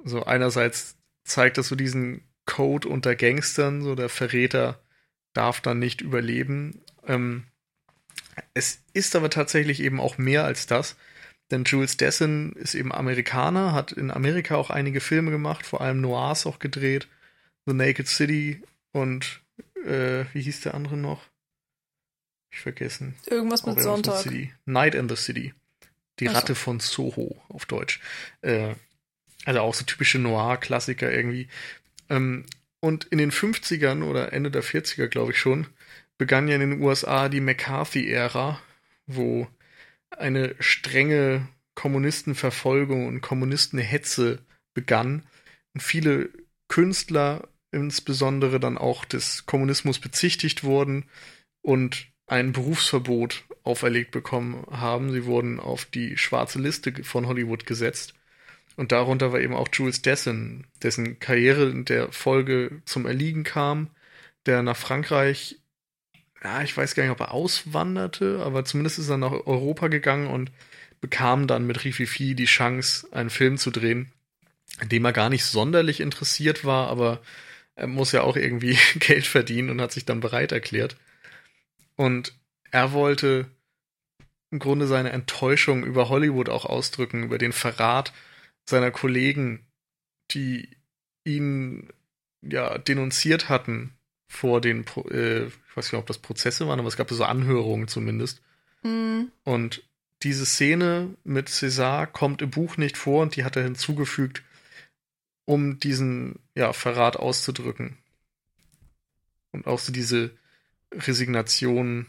So einerseits zeigt das so diesen Code unter Gangstern, so der Verräter darf dann nicht überleben. Ähm, es ist aber tatsächlich eben auch mehr als das, denn Jules Dessin ist eben Amerikaner, hat in Amerika auch einige Filme gemacht, vor allem Noirs auch gedreht, The Naked City und äh, wie hieß der andere noch? Ich vergessen. Irgendwas mit Sonntag. Night in the City. Die Ratte von Soho auf Deutsch. Äh, also auch so typische Noir-Klassiker irgendwie. Ähm, und in den 50ern oder Ende der 40er, glaube ich schon, begann ja in den USA die McCarthy-Ära, wo eine strenge Kommunistenverfolgung und Kommunistenhetze begann und viele Künstler insbesondere dann auch des Kommunismus bezichtigt wurden und ein Berufsverbot auferlegt bekommen haben. Sie wurden auf die schwarze Liste von Hollywood gesetzt. Und darunter war eben auch Jules Dessin, dessen Karriere in der Folge zum Erliegen kam, der nach Frankreich, ja, ich weiß gar nicht, ob er auswanderte, aber zumindest ist er nach Europa gegangen und bekam dann mit Rififi die Chance, einen Film zu drehen, in dem er gar nicht sonderlich interessiert war, aber er muss ja auch irgendwie Geld verdienen und hat sich dann bereit erklärt. Und er wollte im Grunde seine Enttäuschung über Hollywood auch ausdrücken, über den Verrat seiner Kollegen, die ihn ja denunziert hatten vor den, äh, ich weiß nicht, ob das Prozesse waren, aber es gab so Anhörungen zumindest. Mhm. Und diese Szene mit César kommt im Buch nicht vor und die hat er hinzugefügt, um diesen ja, Verrat auszudrücken. Und auch so diese Resignation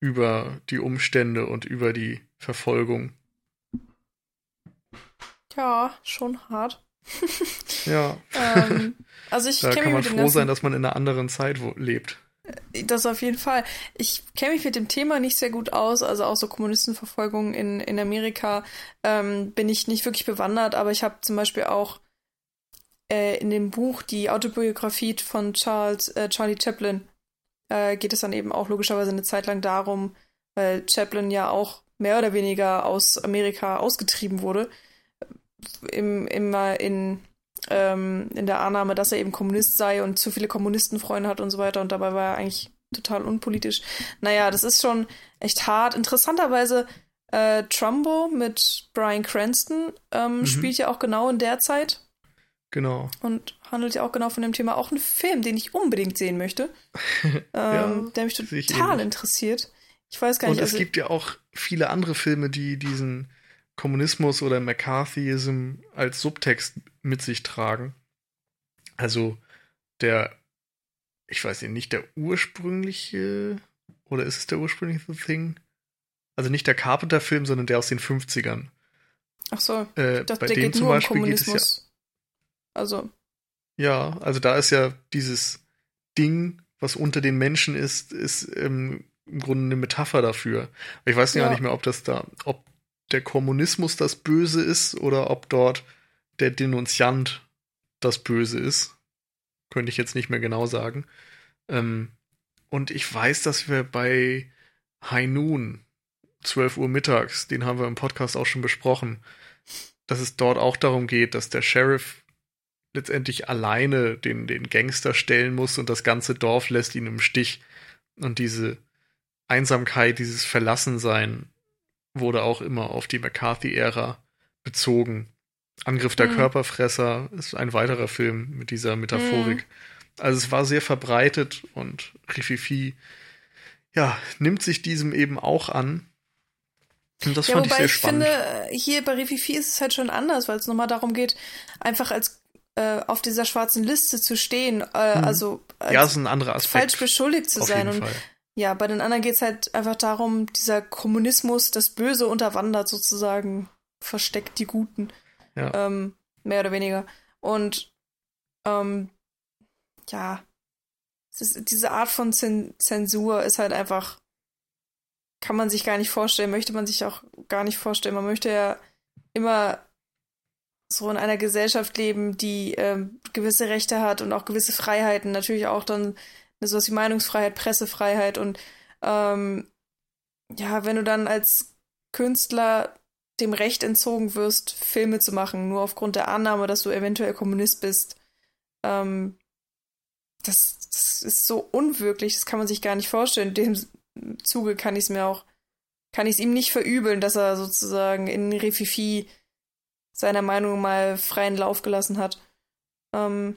über die Umstände und über die Verfolgung. Ja, schon hart. ja. Ähm, also ich da kann man froh sein, dass man in einer anderen Zeit lebt. Äh, das auf jeden Fall. Ich kenne mich mit dem Thema nicht sehr gut aus, also auch so Kommunistenverfolgung in, in Amerika ähm, bin ich nicht wirklich bewandert, aber ich habe zum Beispiel auch äh, in dem Buch die Autobiografie von Charles äh, Charlie Chaplin äh, geht es dann eben auch logischerweise eine Zeit lang darum, weil Chaplin ja auch mehr oder weniger aus Amerika ausgetrieben wurde, im, immer in, ähm, in der Annahme, dass er eben Kommunist sei und zu viele Kommunistenfreunde hat und so weiter und dabei war er eigentlich total unpolitisch. Naja, das ist schon echt hart. Interessanterweise, äh, Trumbo mit Brian Cranston ähm, mhm. spielt ja auch genau in der Zeit. Genau. Und handelt ja auch genau von dem Thema. Auch ein Film, den ich unbedingt sehen möchte. ähm, ja, der mich total interessiert. Ich weiß gar nicht. Und es also, gibt ja auch viele andere Filme, die diesen Kommunismus oder McCarthyism als Subtext mit sich tragen. Also der, ich weiß nicht, nicht der ursprüngliche, oder ist es der ursprüngliche Thing? Also nicht der Carpenter-Film, sondern der aus den 50ern. Ach so, äh, bei dem zum Beispiel um geht es ja. Also. Ja, also da ist ja dieses Ding, was unter den Menschen ist, ist ähm, im Grunde eine Metapher dafür. Ich weiß ja. gar nicht mehr, ob das da, ob der Kommunismus das Böse ist oder ob dort der Denunziant das Böse ist. Könnte ich jetzt nicht mehr genau sagen. Ähm, und ich weiß, dass wir bei High Noon, 12 Uhr mittags, den haben wir im Podcast auch schon besprochen, dass es dort auch darum geht, dass der Sheriff letztendlich alleine den, den Gangster stellen muss und das ganze Dorf lässt ihn im Stich. Und diese Einsamkeit, dieses Verlassensein wurde auch immer auf die McCarthy-Ära bezogen. Angriff der mhm. Körperfresser ist ein weiterer Film mit dieser Metaphorik. Mhm. Also es war sehr verbreitet und Rififi, ja, nimmt sich diesem eben auch an. Und das ja, fand ich sehr ich spannend. finde, hier bei Rififi ist es halt schon anders, weil es nochmal darum geht, einfach als äh, auf dieser schwarzen Liste zu stehen, äh, mhm. also ja, ist ein anderer Aspekt. falsch beschuldigt zu sein. Und Fall. Ja, bei den anderen geht es halt einfach darum, dieser Kommunismus, das Böse unterwandert sozusagen, versteckt die Guten. Ja. Ähm, mehr oder weniger. Und ähm, ja, ist, diese Art von Zensur ist halt einfach, kann man sich gar nicht vorstellen, möchte man sich auch gar nicht vorstellen. Man möchte ja immer so in einer Gesellschaft leben, die ähm, gewisse Rechte hat und auch gewisse Freiheiten, natürlich auch dann sowas wie Meinungsfreiheit, Pressefreiheit und ähm, ja, wenn du dann als Künstler dem Recht entzogen wirst, Filme zu machen, nur aufgrund der Annahme, dass du eventuell Kommunist bist, ähm, das, das ist so unwirklich, das kann man sich gar nicht vorstellen. In dem Zuge kann ich es mir auch, kann ich es ihm nicht verübeln, dass er sozusagen in Refifi seiner Meinung mal freien Lauf gelassen hat. Ähm,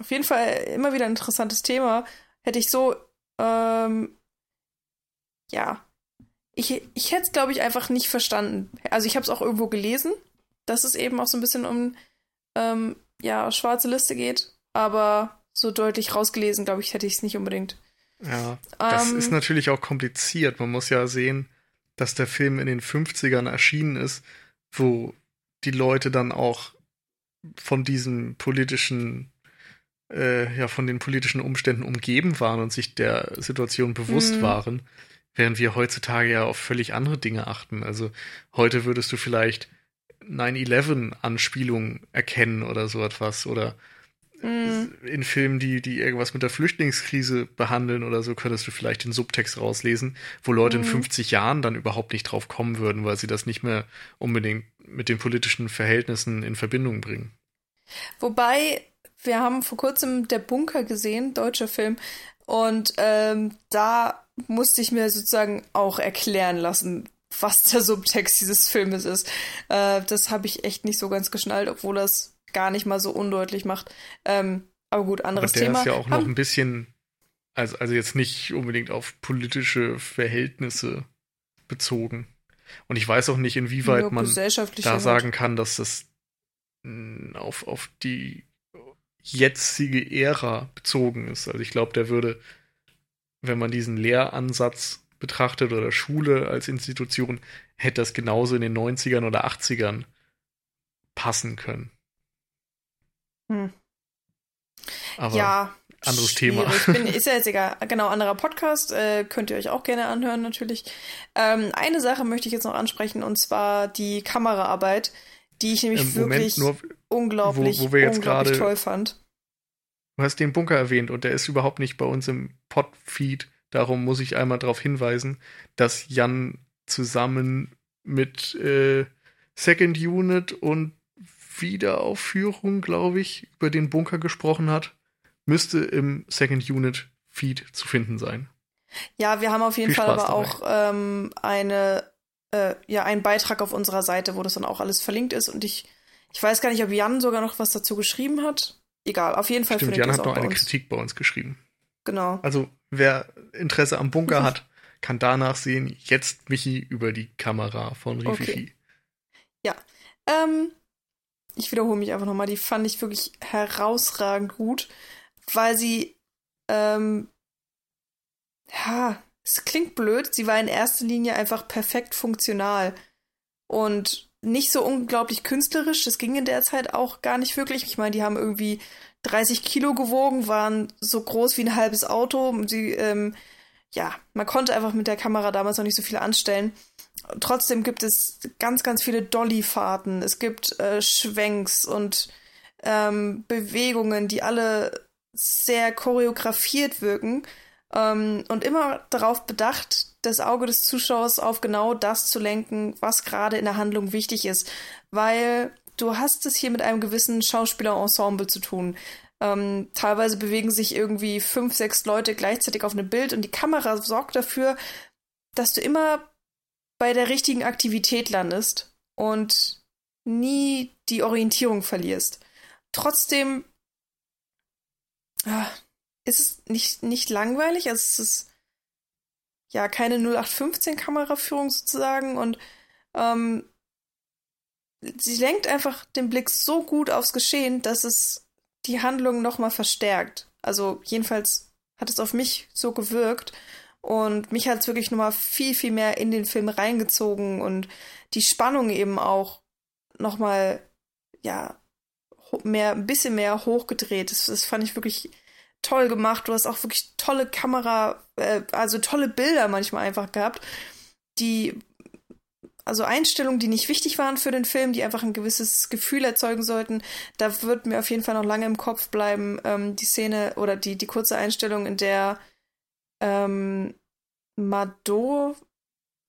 auf jeden Fall immer wieder ein interessantes Thema. Hätte ich so, ähm, ja, ich, ich hätte es, glaube ich, einfach nicht verstanden. Also ich habe es auch irgendwo gelesen, dass es eben auch so ein bisschen um ähm, ja, schwarze Liste geht, aber so deutlich rausgelesen, glaube ich, hätte ich es nicht unbedingt. Ja, das ähm, ist natürlich auch kompliziert. Man muss ja sehen, dass der Film in den 50ern erschienen ist, wo die Leute dann auch von diesem politischen, äh, ja, von den politischen Umständen umgeben waren und sich der Situation bewusst mhm. waren, während wir heutzutage ja auf völlig andere Dinge achten. Also heute würdest du vielleicht 9-11-Anspielungen erkennen oder so etwas oder mm. in Filmen, die, die irgendwas mit der Flüchtlingskrise behandeln oder so, könntest du vielleicht den Subtext rauslesen, wo Leute mm. in 50 Jahren dann überhaupt nicht drauf kommen würden, weil sie das nicht mehr unbedingt mit den politischen Verhältnissen in Verbindung bringen. Wobei, wir haben vor kurzem Der Bunker gesehen, deutscher Film, und ähm, da musste ich mir sozusagen auch erklären lassen, was der Subtext dieses Filmes ist. Äh, das habe ich echt nicht so ganz geschnallt, obwohl das gar nicht mal so undeutlich macht. Ähm, aber gut, anderes aber der Thema. ist ja auch noch um, ein bisschen, also, also jetzt nicht unbedingt auf politische Verhältnisse bezogen. Und ich weiß auch nicht, inwieweit man da sagen kann, dass das hm, auf, auf die jetzige Ära bezogen ist. Also ich glaube, der würde, wenn man diesen Lehransatz betrachtet oder Schule als Institution, hätte das genauso in den 90ern oder 80ern passen können. Hm. Aber ja, anderes Thema. Bin, ist ja jetzt egal. Genau, anderer Podcast. Äh, könnt ihr euch auch gerne anhören, natürlich. Ähm, eine Sache möchte ich jetzt noch ansprechen, und zwar die Kameraarbeit, die ich nämlich wirklich nur, unglaublich, wo, wo wir jetzt unglaublich grade, toll fand. Du hast den Bunker erwähnt und der ist überhaupt nicht bei uns im Podfeed Darum muss ich einmal darauf hinweisen, dass Jan zusammen mit äh, Second Unit und Wiederaufführung, glaube ich, über den Bunker gesprochen hat. Müsste im Second Unit Feed zu finden sein. Ja, wir haben auf jeden Viel Fall aber dabei. auch ähm, eine, äh, ja, einen Beitrag auf unserer Seite, wo das dann auch alles verlinkt ist. Und ich, ich weiß gar nicht, ob Jan sogar noch was dazu geschrieben hat. Egal, auf jeden Fall. Stimmt, Jan hat noch eine Kritik bei uns geschrieben. Genau. Also wer Interesse am Bunker hat, kann danach sehen, jetzt Michi über die Kamera von Rififi. Okay. Ja. Ähm, ich wiederhole mich einfach nochmal, die fand ich wirklich herausragend gut, weil sie, ähm, ja, es klingt blöd, sie war in erster Linie einfach perfekt funktional und nicht so unglaublich künstlerisch. Das ging in der Zeit auch gar nicht wirklich. Ich meine, die haben irgendwie 30 Kilo gewogen, waren so groß wie ein halbes Auto. Sie, ähm, ja, man konnte einfach mit der Kamera damals noch nicht so viel anstellen. Trotzdem gibt es ganz, ganz viele Dolly-Fahrten. Es gibt äh, Schwenks und ähm, Bewegungen, die alle sehr choreografiert wirken ähm, und immer darauf bedacht, das Auge des Zuschauers auf genau das zu lenken, was gerade in der Handlung wichtig ist. Weil du hast es hier mit einem gewissen Schauspielerensemble zu tun. Ähm, teilweise bewegen sich irgendwie fünf, sechs Leute gleichzeitig auf einem Bild und die Kamera sorgt dafür, dass du immer bei der richtigen Aktivität landest und nie die Orientierung verlierst. Trotzdem ah, ist es nicht, nicht langweilig, also es ist ja keine 0815 Kameraführung sozusagen und ähm, sie lenkt einfach den Blick so gut aufs Geschehen, dass es die Handlung nochmal verstärkt. Also jedenfalls hat es auf mich so gewirkt und mich hat es wirklich nochmal viel, viel mehr in den Film reingezogen und die Spannung eben auch nochmal, ja, mehr, ein bisschen mehr hochgedreht. Das, das fand ich wirklich toll gemacht. Du hast auch wirklich tolle Kamera, äh, also tolle Bilder manchmal einfach gehabt, die also Einstellungen, die nicht wichtig waren für den Film, die einfach ein gewisses Gefühl erzeugen sollten. Da wird mir auf jeden Fall noch lange im Kopf bleiben, ähm, die Szene oder die, die kurze Einstellung, in der ähm, Mado,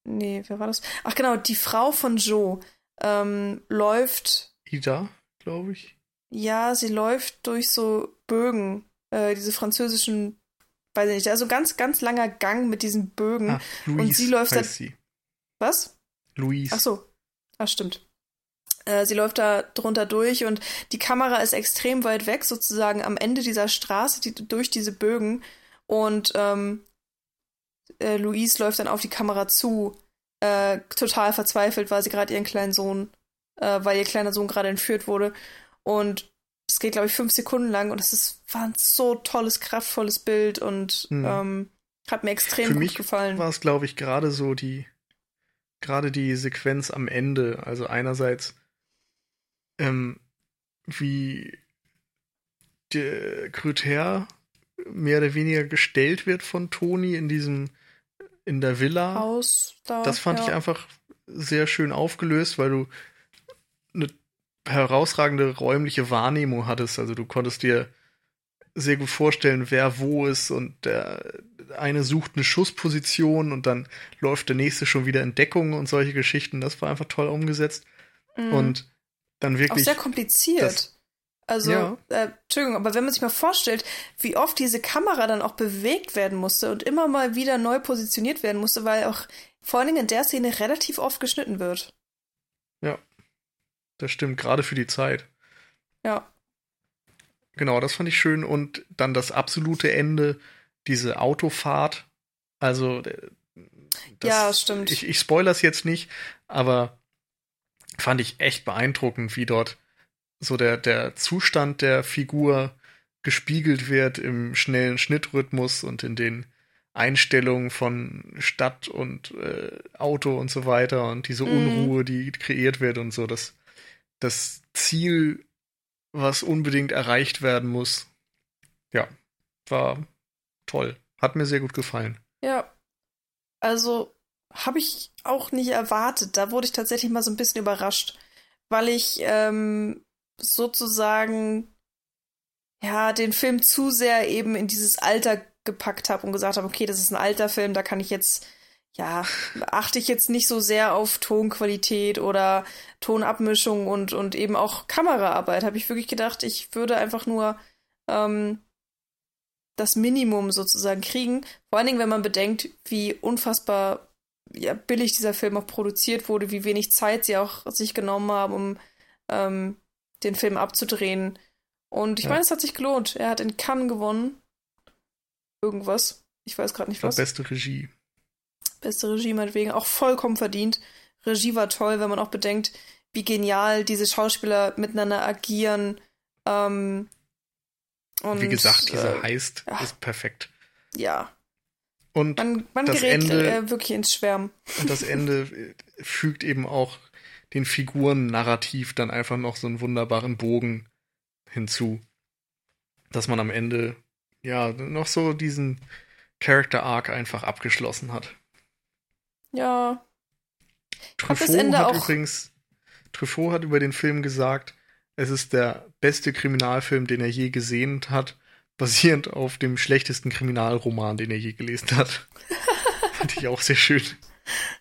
nee, wer war das? Ach genau, die Frau von Joe ähm, läuft. Ida, glaube ich. Ja, sie läuft durch so Bögen äh, diese französischen, weiß ich nicht, also ganz, ganz langer Gang mit diesen Bögen. Ah, Louise und sie läuft da. sie. Was? Louise. Ach so. Ah, stimmt. Äh, sie läuft da drunter durch und die Kamera ist extrem weit weg, sozusagen am Ende dieser Straße, die, durch diese Bögen. Und ähm, äh, Louise läuft dann auf die Kamera zu, äh, total verzweifelt, weil sie gerade ihren kleinen Sohn, äh, weil ihr kleiner Sohn gerade entführt wurde. Und es geht, glaube ich, fünf Sekunden lang und es ist, war ein so tolles, kraftvolles Bild und Hm. ähm, hat mir extrem Für gut mich gefallen. war es, glaube ich, gerade so die, gerade die Sequenz am Ende. Also einerseits, ähm, wie der Krüter mehr oder weniger gestellt wird von Toni in diesem, in der Villa. Haus da. Das fand ja. ich einfach sehr schön aufgelöst, weil du herausragende räumliche Wahrnehmung hattest. Also du konntest dir sehr gut vorstellen, wer wo ist und der eine sucht eine Schussposition und dann läuft der nächste schon wieder in Deckung und solche Geschichten. Das war einfach toll umgesetzt Mhm. und dann auch wirklich sehr kompliziert. also, Ja. äh, Entschuldigung, aber wenn man sich mal vorstellt, wie oft diese Kamera dann auch bewegt werden musste und immer mal wieder neu positioniert werden musste, weil auch vor allen Dingen in der Szene relativ oft geschnitten wird. Das stimmt gerade für die Zeit. Ja. Genau, das fand ich schön. Und dann das absolute Ende, diese Autofahrt. Also, äh, das, Ja, stimmt. Ich, ich spoilere es jetzt nicht, aber fand ich echt beeindruckend, wie dort so der, der Zustand der Figur gespiegelt wird im schnellen Schnittrhythmus und in den Einstellungen von Stadt und äh, Auto und so weiter und diese Mhm. Unruhe, die kreiert wird und so. Das, das Ziel, was unbedingt erreicht werden muss, ja, war toll. Hat mir sehr gut gefallen. Ja. Also habe ich auch nicht erwartet. Da wurde ich tatsächlich mal so ein bisschen überrascht, weil ich ähm, sozusagen ja den Film zu sehr eben in dieses Alter gepackt habe und gesagt habe, okay, das ist ein alter Film, da kann ich jetzt ja, achte ich jetzt nicht so sehr auf Tonqualität oder Tonabmischung und, und eben auch Kameraarbeit. Habe ich wirklich gedacht, ich würde einfach nur ähm, das Minimum sozusagen kriegen. Vor allen Dingen, wenn man bedenkt, wie unfassbar ja, billig dieser Film auch produziert wurde, wie wenig Zeit sie auch sich genommen haben, um ähm, den Film abzudrehen. Und ich Ja. meine, es hat sich gelohnt. Er hat in Cannes gewonnen. Irgendwas. Ich weiß gerade nicht was. beste Regie. Beste Regie meinetwegen. Auch vollkommen verdient. Regie war toll, wenn man auch bedenkt, wie genial diese Schauspieler miteinander agieren. Ähm, und, Wie gesagt, dieser äh, Heist ja. ist perfekt. Ja, Und man, man Das gerät Ende- äh, wirklich ins Schwärmen. Und das Ende äh, fügt eben auch den Figuren narrativ dann einfach noch so einen wunderbaren Bogen hinzu. Dass man am Ende ja noch so diesen Character Arc einfach abgeschlossen hat. Ja, fand das Truffaut Ende hat auch- übrigens, Truffaut hat über den Film gesagt, es ist der beste Kriminalfilm, den er je gesehen hat, basierend auf dem schlechtesten Kriminalroman, den er je gelesen hat. Fand ich auch sehr schön.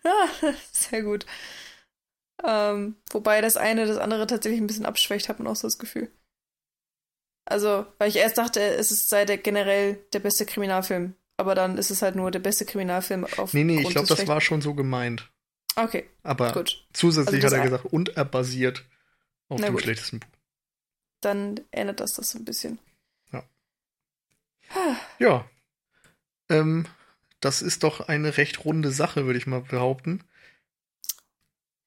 ja sehr gut. Ähm, wobei das eine das andere tatsächlich ein bisschen abschwächt, hat man auch so das Gefühl. Also, weil ich erst dachte, es ist sei der generell der beste Kriminalfilm. Aber dann ist es halt nur der beste Kriminalfilm auf Nee, nee, ich glaube, das war schon so gemeint. Okay, Aber gut. zusätzlich Also hat er gesagt, und er basiert auf Na dem gut. schlechtesten Buch. Dann ändert das das so ein bisschen. Ja. Ähm, das ist doch eine recht runde Sache, würde ich mal behaupten.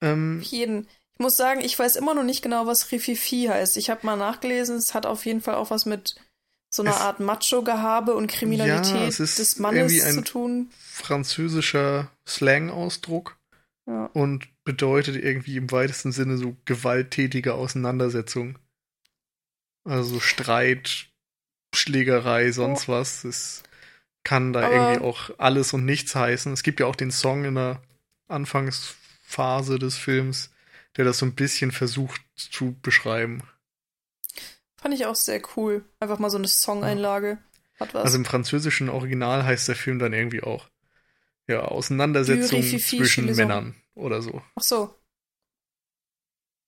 Ähm, Auf jeden. Ich muss sagen, ich weiß immer noch nicht genau, was Rififi heißt. Ich habe mal nachgelesen, es hat auf jeden Fall auch was mit so einer Es- Art Macho-Gehabe und Kriminalität Ja, des Mannes zu tun. französischer Slang-Ausdruck Ja. und bedeutet irgendwie im weitesten Sinne so gewalttätige Auseinandersetzung. Also so Streit, Schlägerei, sonst was. Es kann da Aber- irgendwie auch alles und nichts heißen. Es gibt ja auch den Song in der Anfangsphase des Films, der das so ein bisschen versucht zu beschreiben. Fand ich auch sehr cool. Einfach mal so eine Song-Einlage. Hat was. Also im französischen Original heißt der Film dann irgendwie auch ja Auseinandersetzung Du Rififi zwischen. Männern oder so Ach so.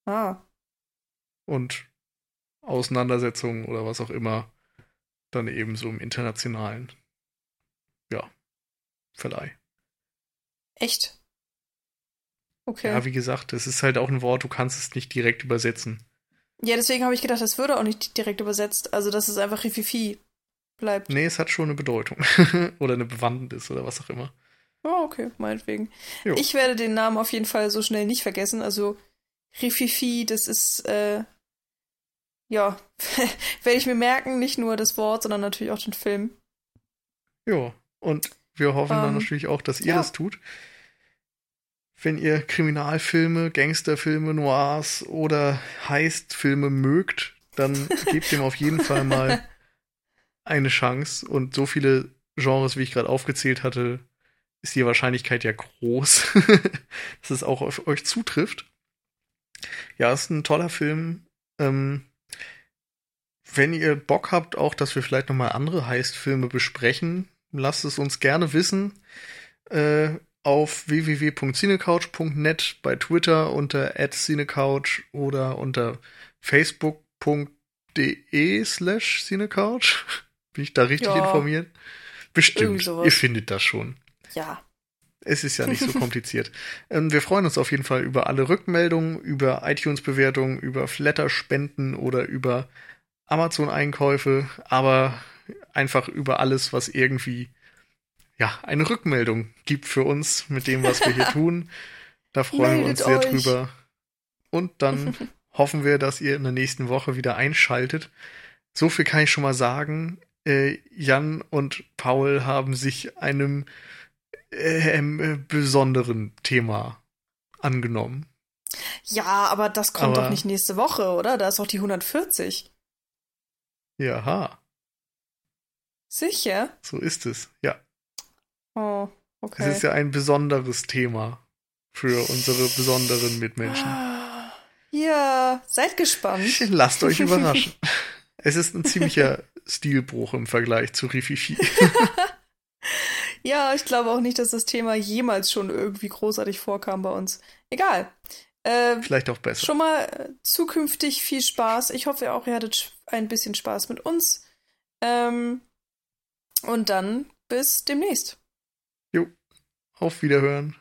Ah. und Auseinandersetzung oder was auch immer dann eben so im internationalen, ja, Verleih. Echt? Okay. Ja, wie gesagt, es ist halt auch ein Wort, du kannst es nicht direkt übersetzen. Ja, deswegen habe ich gedacht, das würde auch nicht direkt übersetzt. Also, dass es einfach Rififi bleibt. Nee, es hat schon eine Bedeutung. oder eine Bewandtnis oder was auch immer. Oh, okay, meinetwegen. Jo. Ich werde den Namen auf jeden Fall so schnell nicht vergessen. Also, Rififi, das ist, äh, ja, werde ich mir merken, nicht nur das Wort, sondern natürlich auch den Film. Ja, und wir hoffen dann Ähm, natürlich auch, dass ihr ja. das tut. Wenn ihr Kriminalfilme, Gangsterfilme, Noirs oder Heistfilme mögt, dann gebt dem auf jeden Fall mal eine Chance. Und so viele Genres, wie ich gerade aufgezählt hatte, ist die Wahrscheinlichkeit ja groß, dass es auch auf euch zutrifft. Ja, ist ein toller Film. Ähm, wenn ihr Bock habt, auch, dass wir vielleicht nochmal andere Heistfilme besprechen, lasst es uns gerne wissen. Äh, auf www.cinecouch.net, bei Twitter unter @cinecouch oder unter facebook.de slash cinecouch. Bin ich da richtig Ja. informiert? Bestimmt. Ihr findet das schon. Ja. Es ist ja nicht so kompliziert. ähm, wir freuen uns auf jeden Fall über alle Rückmeldungen, über iTunes-Bewertungen, über Flatter-Spenden oder über Amazon-Einkäufe, aber einfach über alles, was irgendwie ja eine Rückmeldung gibt für uns mit dem, was wir hier tun. Da freuen wir uns Meldet sehr euch. drüber. Und dann hoffen wir, dass ihr in der nächsten Woche wieder einschaltet. So viel kann ich schon mal sagen. Äh, Jan und Paul haben sich einem ähm, äh, besonderen Thema angenommen. Ja, aber das kommt Aber- doch nicht nächste Woche, oder? Da ist doch die 140. Jaha, Sicher? so ist es. Ja, Oh, es okay. ist ja ein besonderes Thema für unsere besonderen Mitmenschen. Ja, seid gespannt. Lasst euch überraschen. Es ist ein ziemlicher Stilbruch im Vergleich zu Rififi. Ja, ich glaube auch nicht, dass das Thema jemals schon irgendwie großartig vorkam bei uns. Egal. Äh, Vielleicht auch besser. schon mal äh, zukünftig viel Spaß. Ich hoffe auch, ihr hattet ein bisschen Spaß mit uns. Ähm, und dann bis demnächst. Auf Wiederhören.